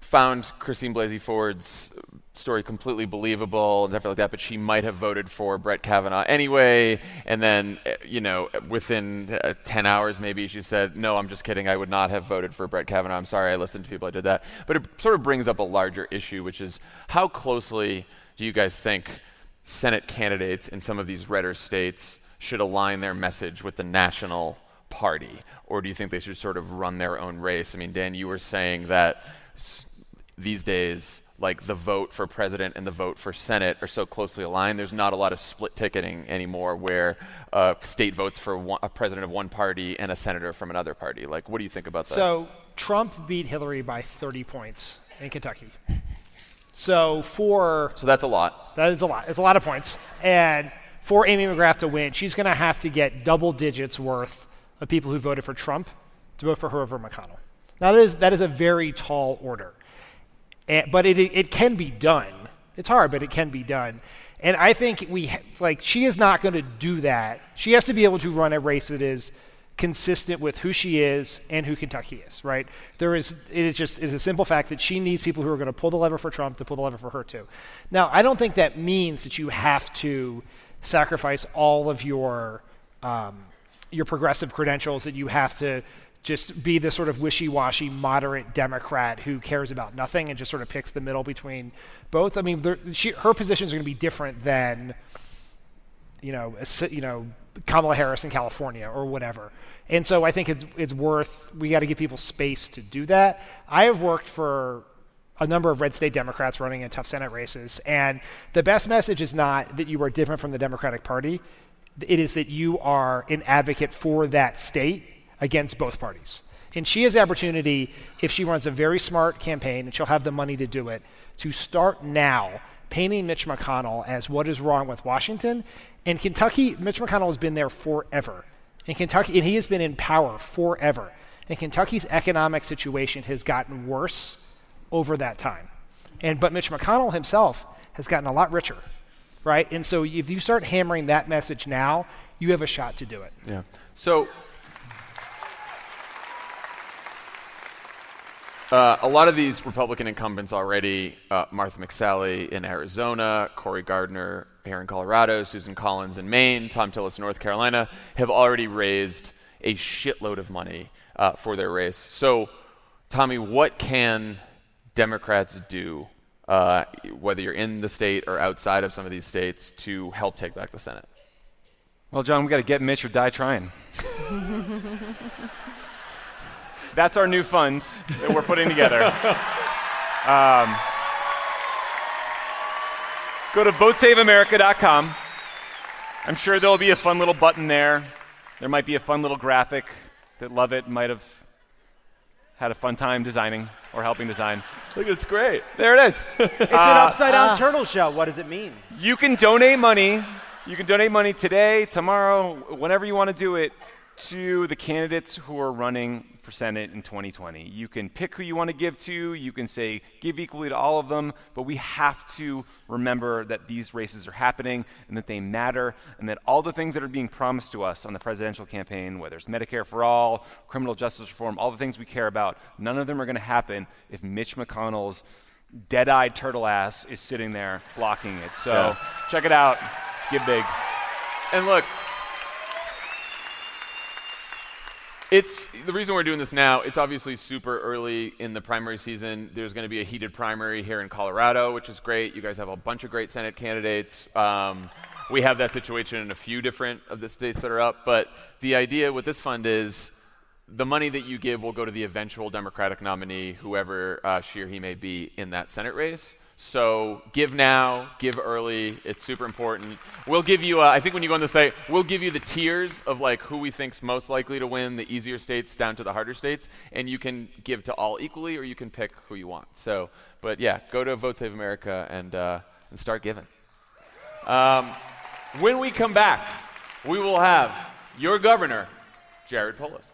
found Christine Blasey Ford's story completely believable and stuff like that, but she might have voted for Brett Kavanaugh anyway. And then, uh, you know, within uh, 10 hours, maybe she said, No, I'm just kidding. I would not have voted for Brett Kavanaugh. I'm sorry. I listened to people. I did that. But it sort of brings up a larger issue, which is how closely do you guys think Senate candidates in some of these redder states should align their message with the national party? Or do you think they should sort of run their own race? I mean, Dan, you were saying that s- these days, like the vote for president and the vote for senate are so closely aligned. There's not a lot of split ticketing anymore, where uh, state votes for one, a president of one party and a senator from another party. Like, what do you think about that? So Trump beat Hillary by 30 points in Kentucky. So for so that's a lot. that is a lot. It's a lot of points. And for Amy McGrath to win, she's going to have to get double digits worth of people who voted for Trump to vote for her over McConnell. Now that is that is a very tall order. And, but it, it can be done. It's hard, but it can be done. And I think we like she is not going to do that. She has to be able to run a race that is consistent with who she is and who Kentucky is, right? There is it is just it is a simple fact that she needs people who are going to pull the lever for Trump to pull the lever for her too. Now, I don't think that means that you have to sacrifice all of your um, your progressive credentials that you have to just be this sort of wishy-washy moderate Democrat who cares about nothing and just sort of picks the middle between both. I mean, she, her positions are going to be different than you know, a you know, Kamala Harris in California or whatever. And so I think it's it's worth we got to give people space to do that. I have worked for a number of red state Democrats running in tough Senate races, and the best message is not that you are different from the Democratic Party. It is that you are an advocate for that state against both parties. And she has the opportunity, if she runs a very smart campaign, and she'll have the money to do it, to start now painting Mitch McConnell as what is wrong with Washington. And Kentucky, Mitch McConnell has been there forever. In Kentucky, and he has been in power forever. And Kentucky's economic situation has gotten worse over that time. And but Mitch McConnell himself has gotten a lot richer, right? And so if you start hammering that message now, you have a shot to do it. Yeah. So uh, a lot of these Republican incumbents already, uh, Martha McSally in Arizona, Cory Gardner here in Colorado, Susan Collins in Maine, Thom Tillis in North Carolina, have already raised a shitload of money uh, for their race. So, Tommy, what can Democrats do, uh, whether you're in the state or outside of some of these states, to help take back the Senate? Well, Jon, we got to get Mitch or die trying. That's our new fund that we're putting together. Um, go to votesaveamerica.com. I'm sure there'll be a fun little button there. There might be a fun little graphic that Lovett might have had a fun time designing or helping design. Look, it's great. There it is. It's an uh, upside down uh, turtle shell. What does it mean? You can donate money. You can donate money today, tomorrow, whenever you want to do it, to the candidates who are running for Senate in 2020. You can pick who you want to give to. You can say give equally to all of them. But we have to remember that these races are happening and that they matter, and that all the things that are being promised to us on the presidential campaign, whether it's Medicare for all, criminal justice reform, all the things we care about, none of them are going to happen if Mitch McConnell's dead-eyed turtle ass is sitting there blocking it. So Yeah. check it out. Give big. And look, it's the reason we're doing this now. It's obviously super early in the primary season. There's going to be a heated primary here in Colorado, which is great. You guys have a bunch of great Senate candidates. Um, we have that situation in a few different of the states that are up. But the idea with this fund is the money that you give will go to the eventual Democratic nominee, whoever uh, she or he may be in that Senate race. So give now, give early. It's super important. We'll give you, uh, I think when you go on the site, we'll give you the tiers of like who we think's most likely to win, the easier states down to the harder states, and you can give to all equally, or you can pick who you want. So, but yeah, go to Vote Save America and uh, and start giving. Um, when we come back, we will have your governor, Jared Polis.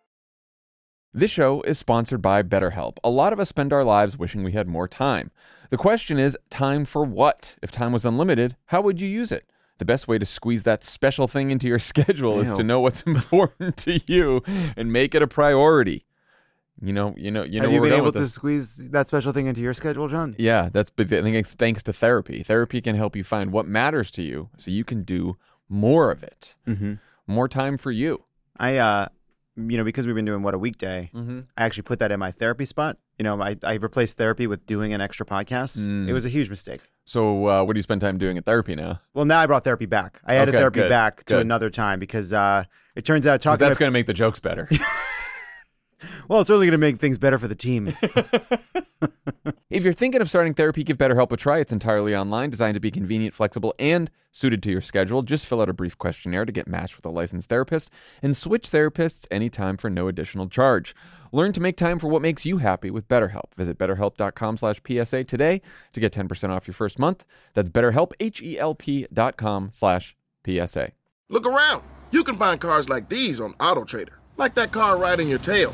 This show is sponsored by BetterHelp. A lot of us spend our lives wishing we had more time. The question is, time for what? If time was unlimited, how would you use it? The best way to squeeze that special thing into your schedule is to know what's important to you and make it a priority. You know, you know, you know. Have you we're been able to squeeze that special thing into your schedule, Jon? Yeah, that's. I think it's thanks to therapy. Therapy can help you find what matters to you, so you can do more of it. Mm-hmm. More time for you. I, uh, you know, because we've been doing what a weekday, Mm-hmm. I actually put that in my therapy spot. You know, I, I replaced therapy with doing an extra podcast. Mm. It was a huge mistake. So, uh, what do you spend time doing at therapy now? Well, now I brought therapy back. I added Okay, therapy good, back to good. another time because uh, it turns out talking. that's going to make the jokes better. well, it's certainly going to make things better for the team. If you're thinking of starting therapy, give BetterHelp a try. It's entirely online, designed to be convenient, flexible, and suited to your schedule. Just fill out a brief questionnaire to get matched with a licensed therapist and switch therapists anytime for no additional charge. Learn to make time for what makes you happy with BetterHelp. Visit betterhelp.com slash PSA today to get 10% off your first month. That's betterhelp, H-E-L-P dot com slash PSA. Look around. You can find cars like these on AutoTrader, like that car riding your tail.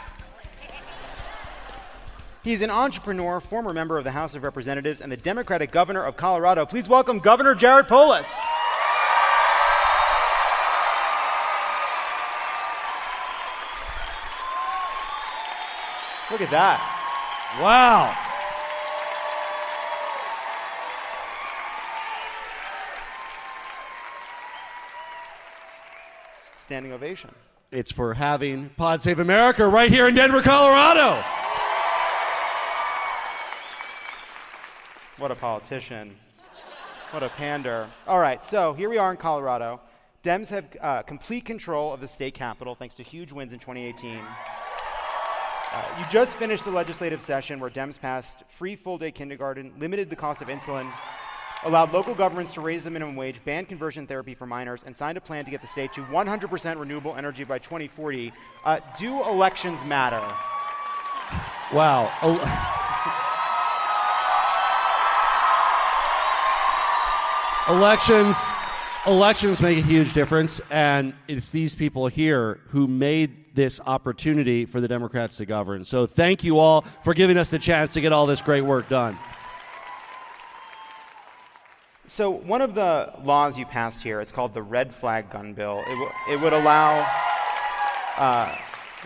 He's an entrepreneur, former member of the House of Representatives, and the Democratic governor of Colorado. Please welcome Governor Jared Polis. Look at that. Wow. Standing ovation. It's for having Pod Save America right here in Denver, Colorado. What a politician. What a pander. All right, so here we are in Colorado. Dems have uh, complete control of the state capitol thanks to huge wins in 2018. Uh, you just finished the legislative session where Dems passed free full day kindergarten, limited the cost of insulin, allowed local governments to raise the minimum wage, banned conversion therapy for minors, and signed a plan to get the state to 100% renewable energy by 2040. Uh, do elections matter? Wow. Elections elections make a huge difference and it's these people here who made this opportunity for the Democrats to govern. So thank you all for giving us the chance to get all this great work done. So one of the laws you passed here, it's called the Red Flag Gun Bill. It, w- it would allow uh,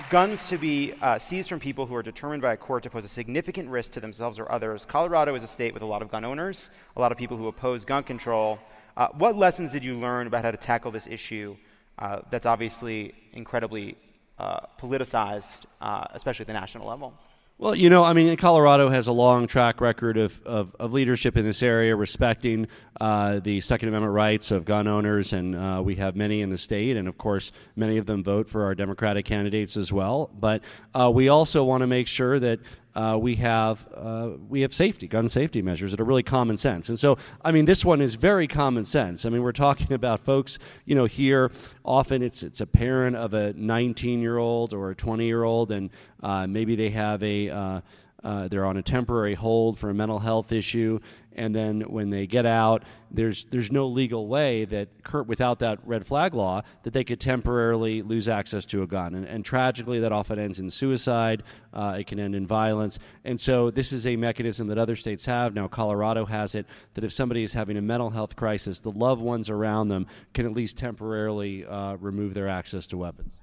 guns to be uh, seized from people who are determined by a court to pose a significant risk to themselves or others. Colorado is a state with a lot of gun owners, a lot of people who oppose gun control. Uh, what lessons did you learn about how to tackle this issue uh, that's obviously incredibly uh, politicized, uh, especially at the national level? Well, you know, I mean, Colorado has a long track record of, of, of leadership in this area, respecting uh, the Second Amendment rights of gun owners, and uh, we have many in the state, and of course, many of them vote for our Democratic candidates as well. But uh, we also want to make sure that uh, we have uh, we have safety, gun safety measures that are really common sense. And so, I mean, this one is very common sense. I mean, we're talking about folks, you know, here often it's it's a parent of a 19 year old or a 20 year old, and uh, maybe they have a uh, they're on a temporary hold for a mental health issue, and then when they get out, there's there's no legal way that without that red flag law that they could temporarily lose access to a gun, and, and tragically that often ends in suicide. Uh, it can end in violence, and so this is a mechanism that other states have now. Colorado has it that if somebody is having a mental health crisis, the loved ones around them can at least temporarily uh, remove their access to weapons.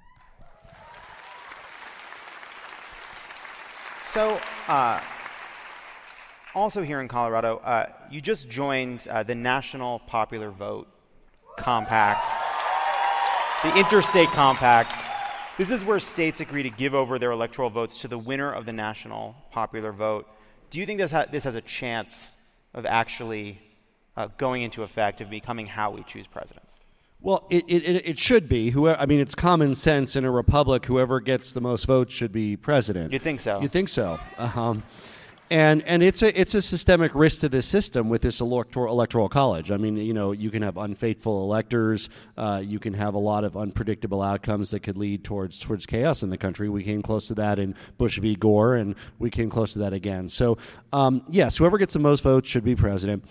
So, uh, Also, here in Colorado, uh, you just joined uh, the National Popular Vote Compact, the Interstate Compact. This is where states agree to give over their electoral votes to the winner of the national popular vote. Do you think this, ha- this has a chance of actually uh, going into effect, of becoming how we choose presidents? Well, it, it, it should be. Whoever, I mean, it's common sense in a republic. Whoever gets the most votes should be president. You think so? You think so? Um, and and it's a it's a systemic risk to this system with this electoral electoral college. I mean, you know, you can have unfaithful electors. Uh, you can have a lot of unpredictable outcomes that could lead towards towards chaos in the country. We came close to that in Bush v. Gore, and we came close to that again. So, um, yes, whoever gets the most votes should be president.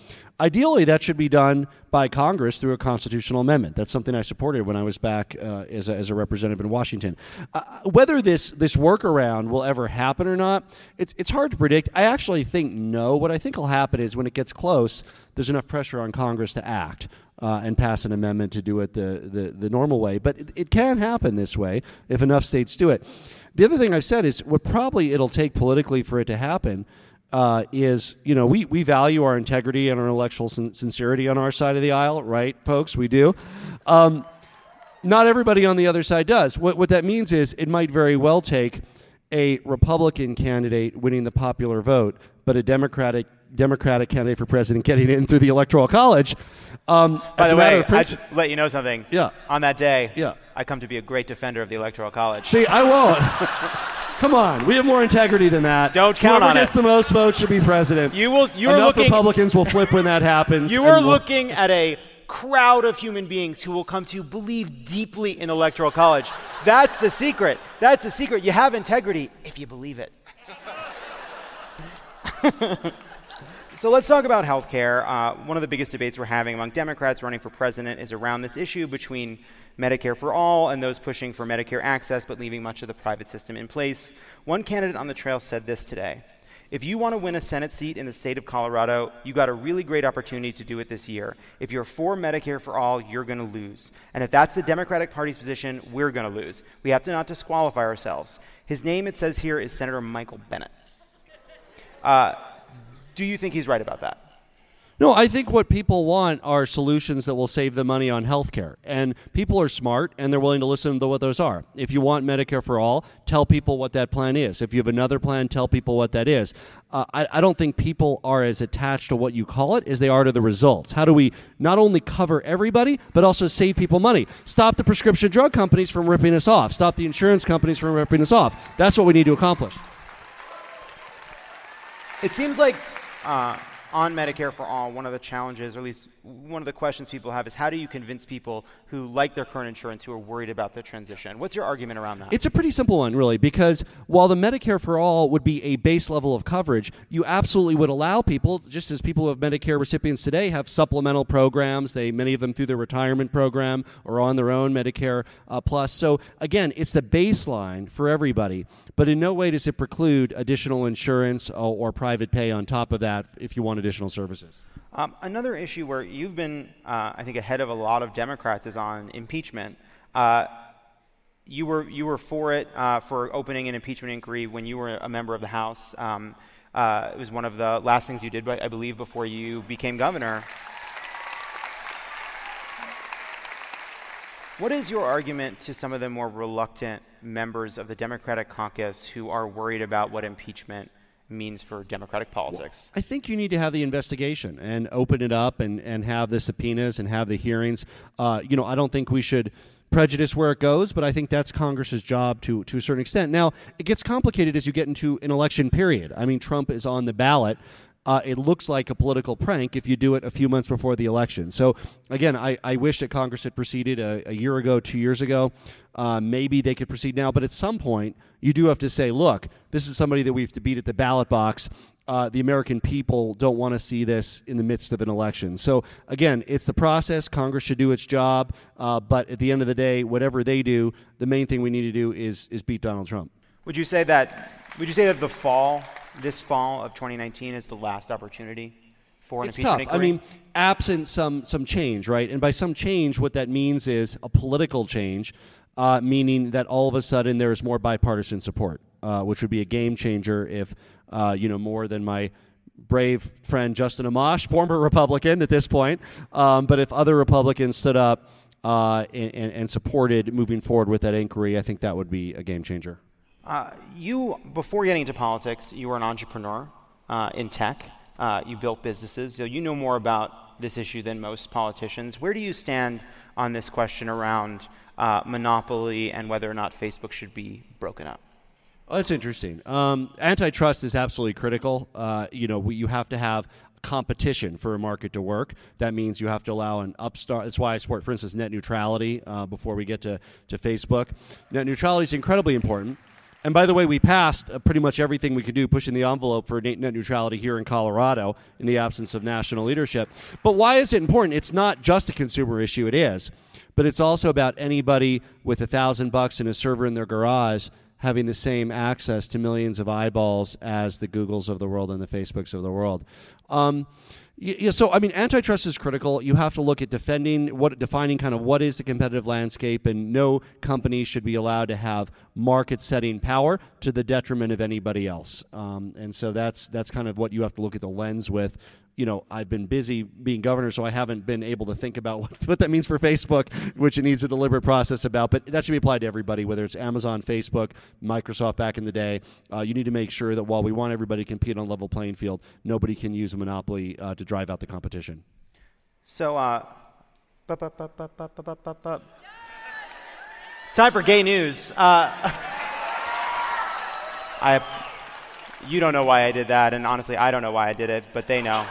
Ideally, that should be done by Congress through a constitutional amendment. That's something I supported when I was back uh, as, a, as, a, representative in Washington. Uh, whether this this workaround will ever happen or not, it's it's hard to predict. I actually think no. What I think will happen is when it gets close, there's enough pressure on Congress to act. Uh, and pass an amendment to do it the, the, the normal way. But it, it can happen this way if enough states do it. The other thing I've said is what probably it'll take politically for it to happen uh, is you know we, we value our integrity and our intellectual sin- sincerity on our side of the aisle, right, folks? We do. Um, not everybody on the other side does. What what that means is it might very well take a Republican candidate winning the popular vote, but a Democratic Democratic candidate for president getting in through the Electoral College. Um, By the way, I should let you know something. Yeah. On that day, yeah. I come to be a great defender of the Electoral College. See, I won't. Come on, we have more integrity than that. Don't count Whoever on gets it. the most votes should be president. You will. You Enough are looking. Republicans will flip when that happens. You are we'll- looking at a crowd of human beings who will come to believe deeply in Electoral College. That's the secret. That's the secret. You have integrity if you believe it. so let's talk about health care. Uh, one of the biggest debates we're having among Democrats running for president is around this issue between Medicare for all and those pushing for Medicare access but leaving much of the private system in place. One candidate on the trail said this today. If you want to win a Senate seat in the state of Colorado, you got a really great opportunity to do it this year. If you're for Medicare for all, you're going to lose. And if that's the Democratic Party's position, we're going to lose. We have to not disqualify ourselves. His name, it says here, is Senator Michael Bennet. Uh, do you think he's right about that? No, I think what people want are solutions that will save them money on health care. And people are smart and they're willing to listen to what those are. If you want Medicare for all, tell people what that plan is. If you have another plan, tell people what that is. Uh, I, I don't think people are as attached to what you call it as they are to the results. How do we not only cover everybody, but also save people money? Stop the prescription drug companies from ripping us off, stop the insurance companies from ripping us off. That's what we need to accomplish. It seems like uh, on Medicare for All, one of the challenges, or at least one of the questions people have, is how do you convince people who like their current insurance who are worried about the transition? What's your argument around that? It's a pretty simple one, really, because while the Medicare for All would be a base level of coverage, you absolutely would allow people, just as people who have Medicare recipients today have supplemental programs. They many of them through their retirement program or on their own Medicare uh, Plus. So again, it's the baseline for everybody, but in no way does it preclude additional insurance or, or private pay on top of that if you want additional services. Um, another issue where you've been, uh, I think, ahead of a lot of Democrats is on impeachment. Uh, you were you were for it uh, for opening an impeachment inquiry when you were a member of the House. Um, uh, it was one of the last things you did, I believe, before you became governor. What is your argument to some of the more reluctant members of the Democratic caucus who are worried about what impeachment means for Democratic politics? I think you need to have the investigation and open it up and, and have the subpoenas and have the hearings. Uh, you know, I don't think we should prejudice where it goes, but I think that's Congress's job to to a certain extent. Now, it gets complicated as you get into an election period. I mean, Trump is on the ballot. Uh, it looks like a political prank if you do it a few months before the election. So, again, I, I wish that Congress had proceeded a, a year ago, two years ago. Uh, maybe they could proceed now, but at some point, you do have to say, look, this is somebody that we have to beat at the ballot box. Uh, the American people don't want to see this in the midst of an election. So, again, it's the process. Congress should do its job. Uh, but at the end of the day, whatever they do, the main thing we need to do is, is beat Donald Trump. Would you say that? Would you say that the fall, this fall of 2019, is the last opportunity for an it's impeachment tough. I mean, absent some some change, right? And by some change, what that means is a political change, uh, meaning that all of a sudden there is more bipartisan support, uh, which would be a game changer if uh, you know more than my brave friend Justin Amash, former Republican at this point, um, but if other Republicans stood up uh, and, and, supported moving forward with that inquiry, I think that would be a game changer. Uh, you, before getting into politics, you were an entrepreneur uh, in tech. Uh, you built businesses. So you know more about this issue than most politicians. Where do you stand on this question around uh, monopoly and whether or not Facebook should be broken up? Oh, that's interesting. Um, antitrust is absolutely critical. Uh, you know, you have to have competition for a market to work. That means you have to allow an upstart. That's why I support, for instance, net neutrality. Uh, before we get to to Facebook, net neutrality is incredibly important. And by the way, we passed uh, pretty much everything we could do, pushing the envelope for net neutrality here in Colorado in the absence of national leadership. But why is it important? It's not just a consumer issue. It is, but it's also about anybody with a thousand bucks and a server in their garage having the same access to millions of eyeballs as the Googles of the world and the Facebooks of the world. Um, yeah, so I mean, antitrust is critical. You have to look at defending what, defining kind of what is the competitive landscape, and no company should be allowed to have market-setting power to the detriment of anybody else. Um, and so that's that's kind of what you have to look at the lens with you know, I've been busy being governor, so I haven't been able to think about what, what that means for Facebook, which it needs a deliberate process about. But that should be applied to everybody, whether it's Amazon, Facebook, Microsoft back in the day. Uh, you need to make sure that while we want everybody to compete on a level playing field, nobody can use a monopoly uh, to drive out the competition. So, uh, it's time for gay news. Uh, I you don't know why I did that, and honestly, I don't know why I did it, but they know.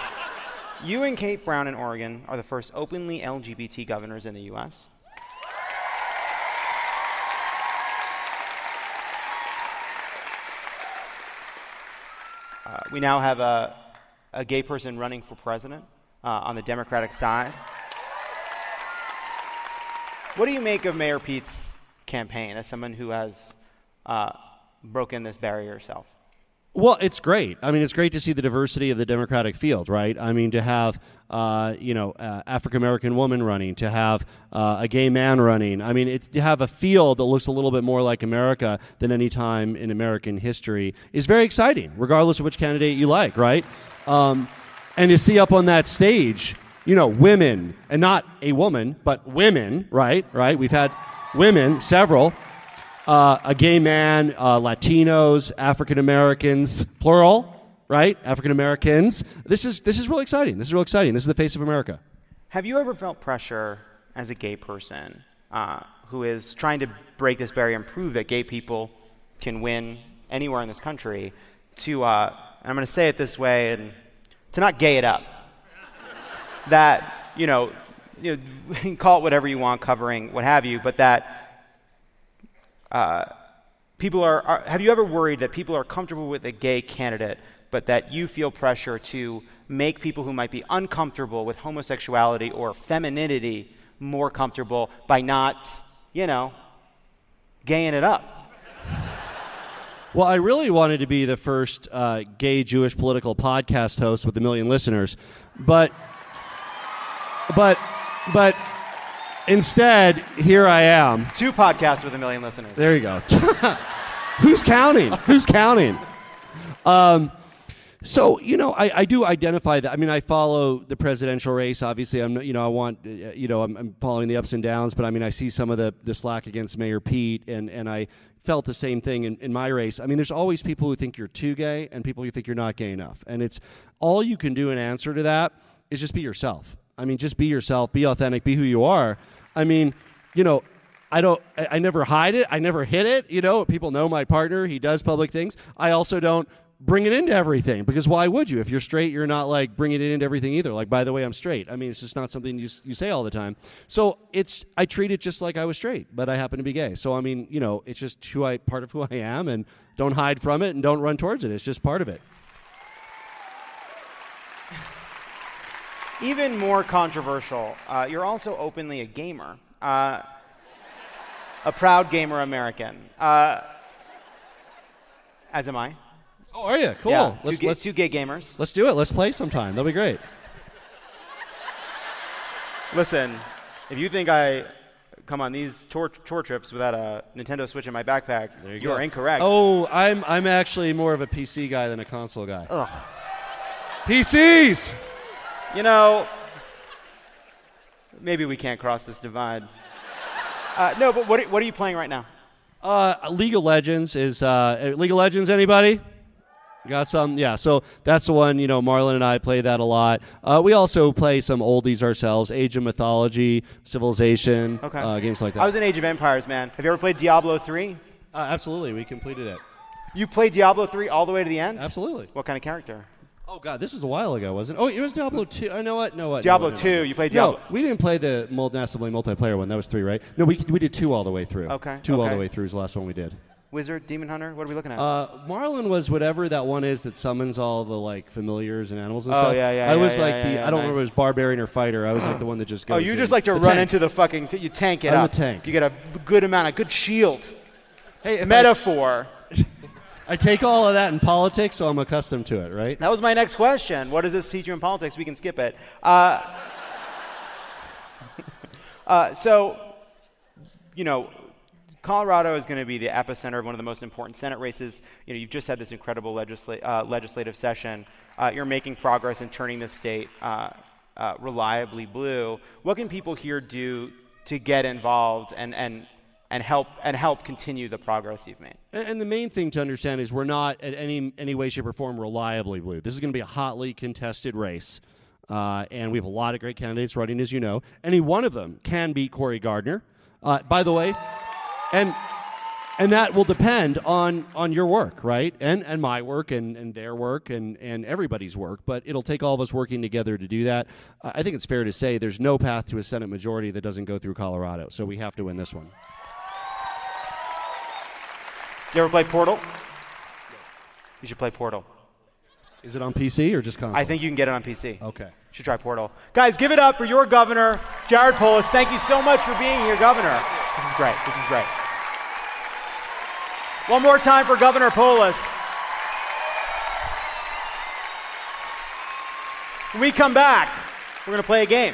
you and Kate Brown in Oregon are the first openly LGBT governors in the U.S. Uh, we now have a, a gay person running for president uh, on the Democratic side. What do you make of Mayor Pete's campaign as someone who has uh, broken this barrier yourself? Well, it's great. I mean, it's great to see the diversity of the Democratic field, right? I mean, to have uh, you know uh, African American woman running, to have uh, a gay man running. I mean, it's, to have a field that looks a little bit more like America than any time in American history is very exciting, regardless of which candidate you like, right? Um, and to see up on that stage, you know, women, and not a woman, but women, right? Right? We've had women, several uh, a gay man, uh, Latinos, African Americans, plural, right? African Americans. This is this is really exciting. This is real exciting. This is the face of America. Have you ever felt pressure as a gay person uh, who is trying to break this barrier and prove that gay people can win anywhere in this country to, uh, I'm going to say it this way, and to not gay it up? that you know, you know, call it whatever you want, covering what have you, but that uh, people are, are, have you ever worried that people are comfortable with a gay candidate, but that you feel pressure to make people who might be uncomfortable with homosexuality or femininity more comfortable by not, you know, gaying it up? Well, I really wanted to be the first uh, gay Jewish political podcast host with a million listeners, but, but, but Instead, here I am. Two podcasts with a million listeners. There you go. Who's counting? Who's counting? Um, so you know, I, I do identify that. I mean, I follow the presidential race. Obviously, I'm you know I want uh, you know I'm, I'm, following the ups and downs. But I mean, I see some of the the slack against Mayor Pete, and and I felt the same thing in, in my race. I mean, there's always people who think you're too gay, and people who think you're not gay enough. And it's all you can do in answer to that is just be yourself. I mean, just be yourself, be authentic, be who you are. I mean, you know, I don't, I, I never hide it. I never hid it. You know, people know my partner. He does public things. I also don't bring it into everything because why would you? If you're straight, you're not like bringing it into everything either. Like, by the way, I'm straight. I mean, it's just not something you, you say all the time. So it's, I treat it just like I was straight, but I happen to be gay. So, I mean, you know, it's just who I, part of who I am and don't hide from it and don't run towards it. It's just part of it. Even more controversial, uh, you're also openly a gamer, uh, a proud gamer American. Uh, as am I. Oh, are you? Cool. Yeah, let's, two, let's, two gay gamers. Let's do it. Let's play sometime. That'll be great. Listen, if you think I come on these tour, tour trips without a Nintendo Switch in my backpack, you, you are incorrect. Oh, I'm I'm actually more of a PC guy than a console guy. Ugh. PCs. You know, maybe we can't cross this divide. Uh, no, but what, what are you playing right now? Uh, League of Legends is uh, League of Legends. Anybody? Got some? Yeah. So that's the one. You know, Marlon and I play that a lot. Uh, we also play some oldies ourselves: Age of Mythology, Civilization, Okay. uh, games like that. I was in Age of Empires, man. Have you ever played Diablo 3? Uh, absolutely, we completed it. You played Diablo 3 all the way to the end? Absolutely. What kind of character? Oh God, this was a while ago, wasn't it? Oh, it was Diablo two. I know what? No what? Diablo no, what, 2, no. you played No, Diablo- we didn't play the massively multiplayer one. That was three, right? No, we we did two all the way through. Okay, Two all the way through is the last one we did. Wizard, Demon Hunter? What are we looking at? Uh, Marlon was whatever that one is that summons all the like familiars and animals and Oh, stuff. yeah, yeah, I yeah, was yeah, like yeah, the I don't nice. remember if it was barbarian or fighter. I was like the one that just goes. oh, you in. just like to The run tank. into the fucking. T- you tank it I'm up. tank. You get a good amount, a good shield. Hey, if I- Metaphor. I take all of that in politics, so I'm accustomed to it, right? That was my next question. What does this teach you in politics? We can skip it. Uh, uh, so, you know, Colorado is going to be the epicenter of one of the most important Senate races. You know, you've just had this incredible legisla- uh, legislative session. Uh, you're making progress in turning the state uh, uh, reliably blue. What can people here do to get involved and, and, and help and help continue the progress you've made? And, and the main thing to understand is we're not at any any way, shape, or form reliably blue. This is going to be a hotly contested race, uh, and we have a lot of great candidates running, as you know. Any one of them can beat Cory Gardner. Uh, by the way, and and that will depend on on your work, right? And and my work and, and their work and, and everybody's work. But it'll take all of us working together to do that. I think it's fair to say there's no path to a Senate majority that doesn't go through Colorado. So we have to win this one. You ever play Portal? You should play Portal. Is it on PC or just console? I think you can get it on PC. Okay. You should try Portal. Guys, give it up for your governor, Jared Polis. Thank you so much for being here, Governor. This is great. This is great. One more time for Governor Polis. When we come back, we're going to play a game.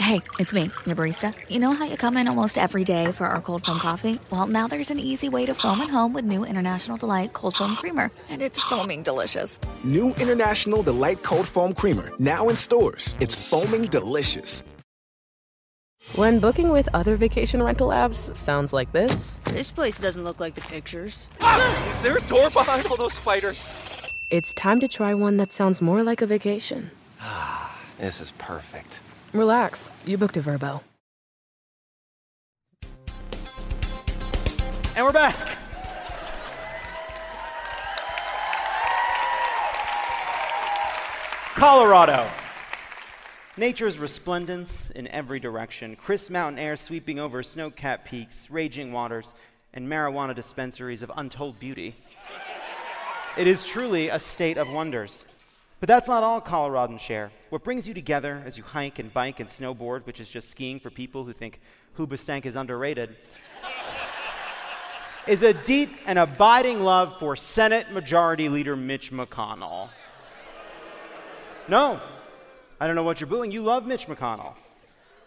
Hey, it's me, your barista. You know how you come in almost every day for our cold foam coffee? Well, now there's an easy way to foam at home with new International Delight Cold Foam Creamer, and it's foaming delicious. New International Delight Cold Foam Creamer, now in stores. It's foaming delicious. When booking with other vacation rental apps sounds like this. This place doesn't look like the pictures. Is there a door behind all those spiders? It's time to try one that sounds more like a vacation. Ah, this is perfect. Relax, you booked a Vrbo. And we're back. Colorado. Nature's resplendence in every direction, crisp mountain air sweeping over snow capped peaks, raging waters, and marijuana dispensaries of untold beauty. It is truly a state of wonders. But that's not all Coloradans share. What brings you together as you hike and bike and snowboard, which is just skiing for people who think Hoobastank is underrated, is a deep and abiding love for Senate Majority Leader Mitch McConnell. No, I don't know what you're booing. You love Mitch McConnell,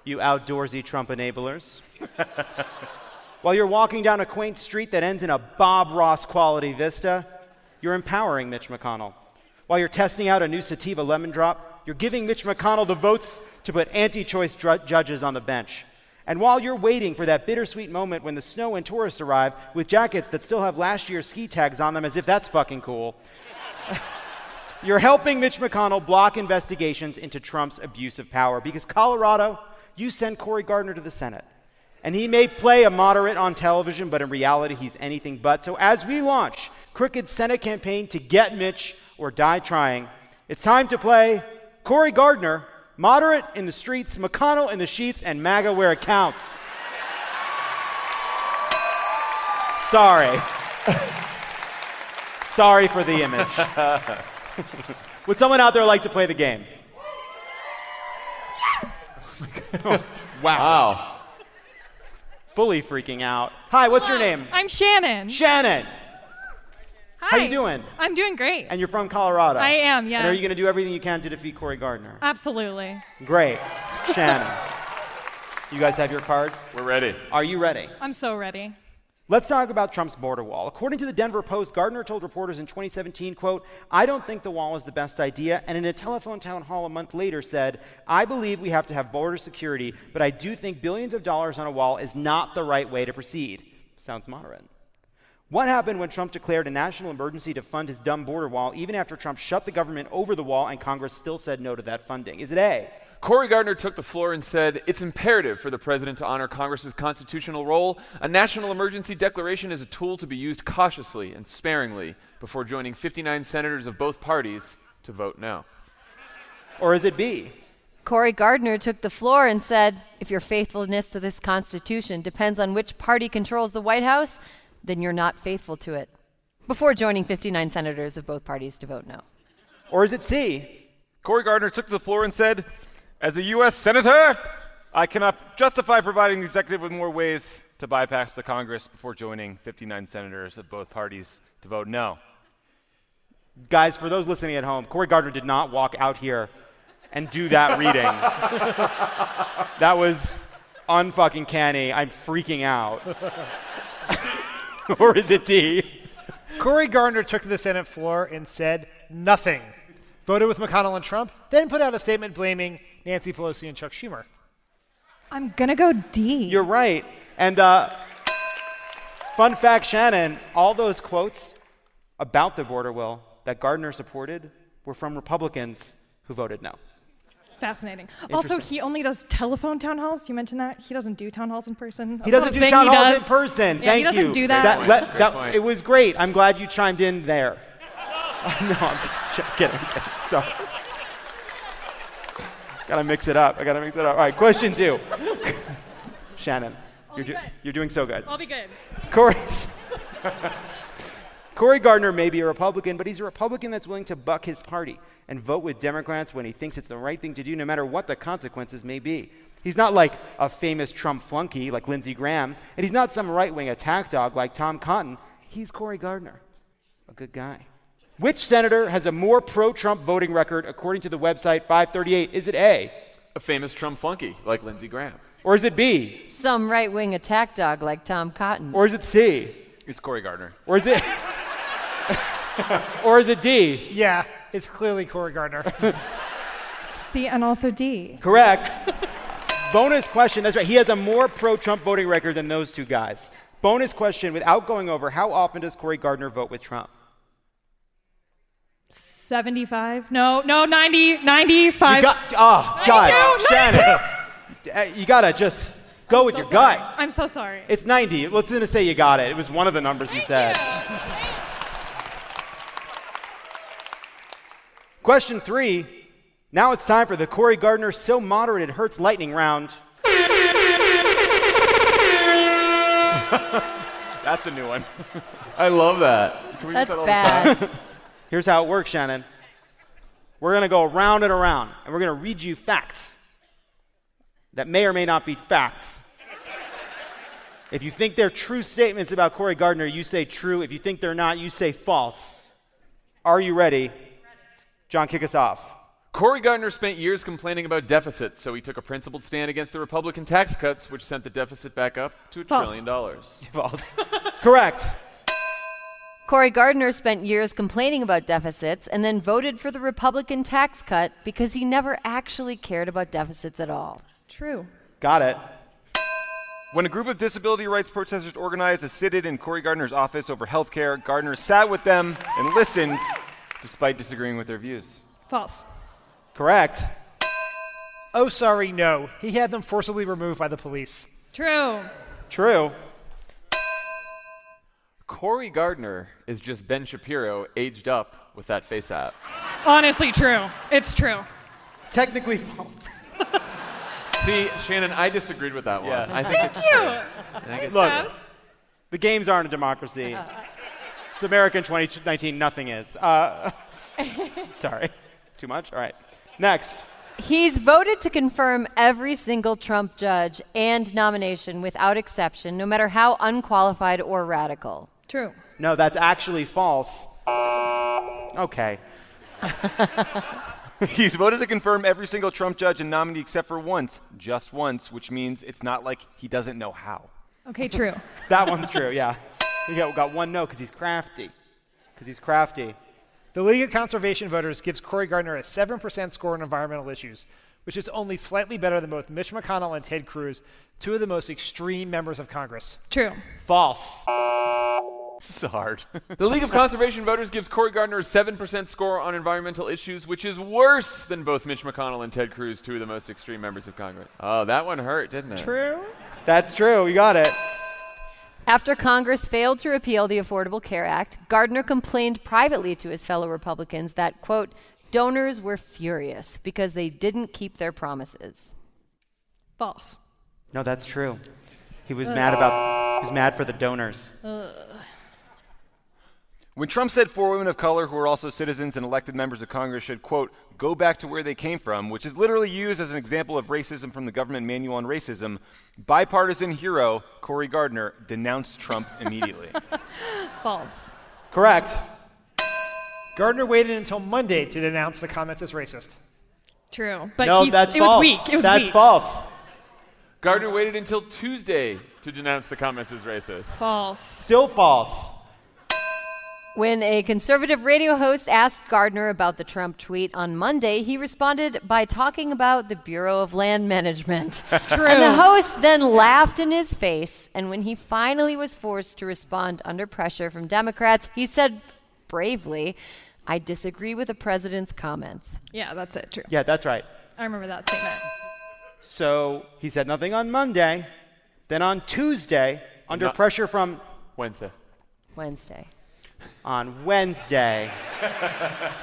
you outdoorsy Trump enablers. While you're walking down a quaint street that ends in a Bob Ross quality vista, you're empowering Mitch McConnell. While you're testing out a new sativa lemon drop, you're giving Mitch McConnell the votes to put anti choice dr- judges on the bench. And while you're waiting for that bittersweet moment when the snow and tourists arrive with jackets that still have last year's ski tags on them, as if that's fucking cool, you're helping Mitch McConnell block investigations into Trump's abuse of power because Colorado, you send Cory Gardner to the Senate. And he may play a moderate on television, but in reality, he's anything but. So as we launch Crooked's Senate campaign to get Mitch or die trying, it's time to play Cory Gardner, moderate in the streets, McConnell in the sheets, and MAGA where it counts. Sorry. Sorry for the image. Would someone out there like to play the game? wow. fully freaking out. Hi, what's your name? I'm Shannon. Shannon. Hi. How you doing? I'm doing great. And you're from Colorado. I am, yeah. And are you going to do everything you can to defeat Cory Gardner? Absolutely. Great. Shannon. You guys have your cards? We're ready. Are you ready? I'm so ready. Let's talk about Trump's border wall. According to the Denver Post, Gardner told reporters in 2017, quote, I don't think the wall is the best idea, and in a telephone town hall a month later said, I believe we have to have border security, but I do think billions of dollars on a wall is not the right way to proceed. Sounds moderate. What happened when Trump declared a national emergency to fund his dumb border wall, even after Trump shut the government over the wall and Congress still said no to that funding? Is it A? Cory Gardner took the floor and said, It's imperative for the president to honor Congress's constitutional role. A national emergency declaration is a tool to be used cautiously and sparingly before joining 59 senators of both parties to vote no. Or is it B? Cory Gardner took the floor and said, If your faithfulness to this Constitution depends on which party controls the White House, then you're not faithful to it. Before joining 59 senators of both parties to vote no. Or is it C? Cory Gardner took to the floor and said, As a U.S. Senator, I cannot justify providing the executive with more ways to bypass the Congress before joining 59 senators of both parties to vote no. Guys, for those listening at home, Cory Gardner did not walk out here and do that reading. that was unfucking canny. I'm freaking out. or is it D? Cory Gardner took to the Senate floor and said nothing. Voted with McConnell and Trump, then put out a statement blaming Nancy Pelosi and Chuck Schumer. I'm gonna go D. You're right. And uh, fun fact, Shannon, all those quotes about the border will that Gardner supported were from Republicans who voted no. Fascinating. Also, he only does telephone town halls. You mentioned that he doesn't do town halls in person. He doesn't do town halls does. in person. Yeah, Thank he doesn't you. do that. That, let- that- it was great. I'm glad you chimed in there. no, I'm kidding. I'm kidding. Sorry. Gotta mix it up. I gotta mix it up. All right, question two. Shannon, you're, do- you're doing so good. I'll be good. Cory's. Cory Gardner may be a Republican, but he's a Republican that's willing to buck his party and vote with Democrats when he thinks it's the right thing to do, no matter what the consequences may be. He's not like a famous Trump flunky like Lindsey Graham, and he's not some right wing attack dog like Tom Cotton. He's Cory Gardner, a good guy. Which senator has a more pro Trump voting record according to the website 538? Is it A? A famous Trump flunky like Lindsey Graham. Or is it B? Some right wing attack dog like Tom Cotton. Or is it C? It's Cory Gardner. Or is it. or is it D? Yeah, it's clearly Cory Gardner. C and also D. Correct. Bonus question. That's right. He has a more pro Trump voting record than those two guys. Bonus question without going over how often does Cory Gardner vote with Trump? 75? No, no, 90, 95. You got, oh, God. 92, Shannon. Uh, You got to just go with so your sorry. gut. I'm so sorry. It's 90. Let's going to say you got it. It was one of the numbers you said. Question three. Now it's time for the Cory Gardner So Moderate It Hurts Lightning Round. That's a new one. I love that. Can we use That's that all the time? bad. Here's how it works, Shannon. We're going to go around and around, and we're going to read you facts that may or may not be facts. If you think they're true statements about Cory Gardner, you say true. If you think they're not, you say false. Are you ready? Jon, kick us off. Cory Gardner spent years complaining about deficits, so he took a principled stand against the Republican tax cuts, which sent the deficit back up to a False. trillion dollars. False. Correct. Cory Gardner spent years complaining about deficits and then voted for the Republican tax cut because he never actually cared about deficits at all. True. Got it. When a group of disability rights protesters organized a sit in in Cory Gardner's office over health care, Gardner sat with them and listened despite disagreeing with their views. False. Correct. oh, sorry, no. He had them forcibly removed by the police. True. True. Cory Gardner is just Ben Shapiro aged up with that face app. Honestly, true. It's true. Technically false. See, Shannon, I disagreed with that one. Yeah. I think it's you. true. I think it's Look, true. the games aren't a democracy. Uh-huh. It's American 2019. Nothing is. Uh, sorry. Too much? All right. Next. He's voted to confirm every single Trump judge and nomination without exception, no matter how unqualified or radical. True. No, that's actually false. Okay. He's voted to confirm every single Trump judge and nominee except for once, just once, which means it's not like he doesn't know how. Okay, true. that one's true, yeah. We got, got one no because he's crafty. Because he's crafty. The League of Conservation Voters gives Cory Gardner a 7% score on environmental issues, which is only slightly better than both Mitch McConnell and Ted Cruz, two of the most extreme members of Congress. True. False. This is hard. The League of Conservation Voters gives Cory Gardner a 7% score on environmental issues, which is worse than both Mitch McConnell and Ted Cruz, two of the most extreme members of Congress. Oh, that one hurt, didn't it? True. That's true. You got it. After Congress failed to repeal the Affordable Care Act, Gardner complained privately to his fellow Republicans that, quote, donors were furious because they didn't keep their promises. False. No, that's true. He was uh, mad about. He was mad for the donors. Uh, When Trump said four women of color who are also citizens and elected members of Congress should, quote, go back to where they came from, which is literally used as an example of racism from the government manual on racism, bipartisan hero Cory Gardner denounced Trump immediately. False. Correct. Gardner waited until Monday to denounce the comments as racist. True. But no, he's, that's it false. was weak. It was that's weak. false. Gardner waited until Tuesday to denounce the comments as racist. False. Still false. When a conservative radio host asked Gardner about the Trump tweet on Monday, he responded by talking about the Bureau of Land Management. True. And the host then laughed in his face, and when he finally was forced to respond under pressure from Democrats, he said bravely, I disagree with the president's comments. Yeah, that's it. True. Yeah, that's right. I remember that statement. So he said nothing on Monday. Then on Tuesday, under Not- pressure from Wednesday. Wednesday. On Wednesday,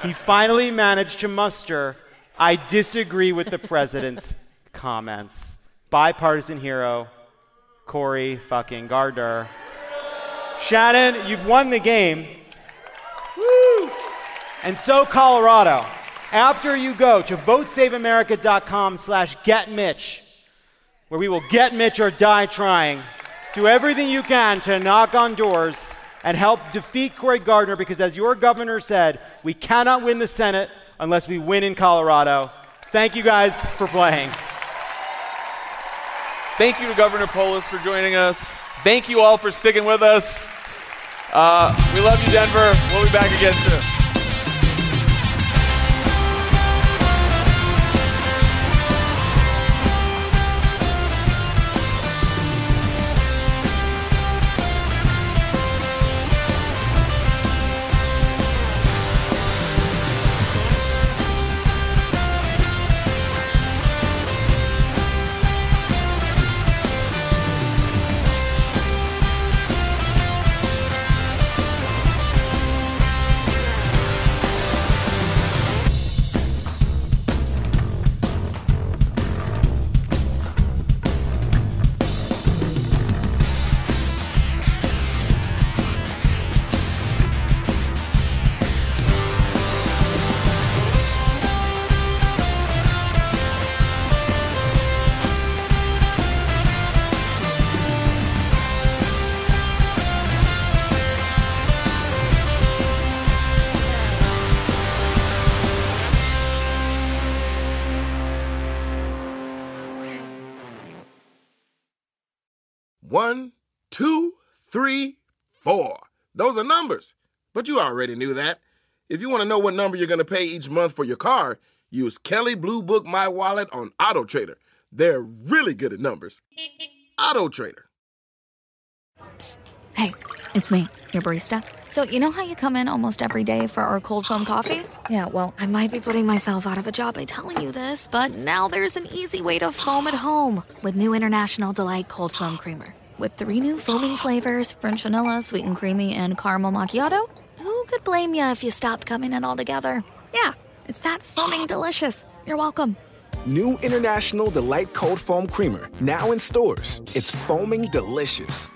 he finally managed to muster I disagree with the president's comments. Bipartisan hero, Cory fucking Gardner. Shannon, you've won the game. Woo! And so, Colorado, after you go to votesaveamerica.com slash getmitch, where we will get Mitch or die trying, do everything you can to knock on doors and help defeat Cory Gardner because, as your governor said, we cannot win the Senate unless we win in Colorado. Thank you guys for playing. Thank you to Governor Polis for joining us. Thank you all for sticking with us. Uh, we love you, Denver. We'll be back again soon. Three, four. Those are numbers. But you already knew that. If you want to know what number you're going to pay each month for your car, use Kelley Blue Book My Wallet on Auto Trader. They're really good at numbers. Auto Trader. Hey, it's me, your barista. So, you know how you come in almost every day for our cold foam coffee? Yeah, well, I might be putting myself out of a job by telling you this, but now there's an easy way to foam at home with new International Delight Cold Foam Creamer. With three new foaming flavors French vanilla, sweet and creamy, and caramel macchiato, who could blame you if you stopped coming in altogether? Yeah, it's that foaming delicious. You're welcome. New International Delight Cold Foam Creamer, now in stores. It's foaming delicious.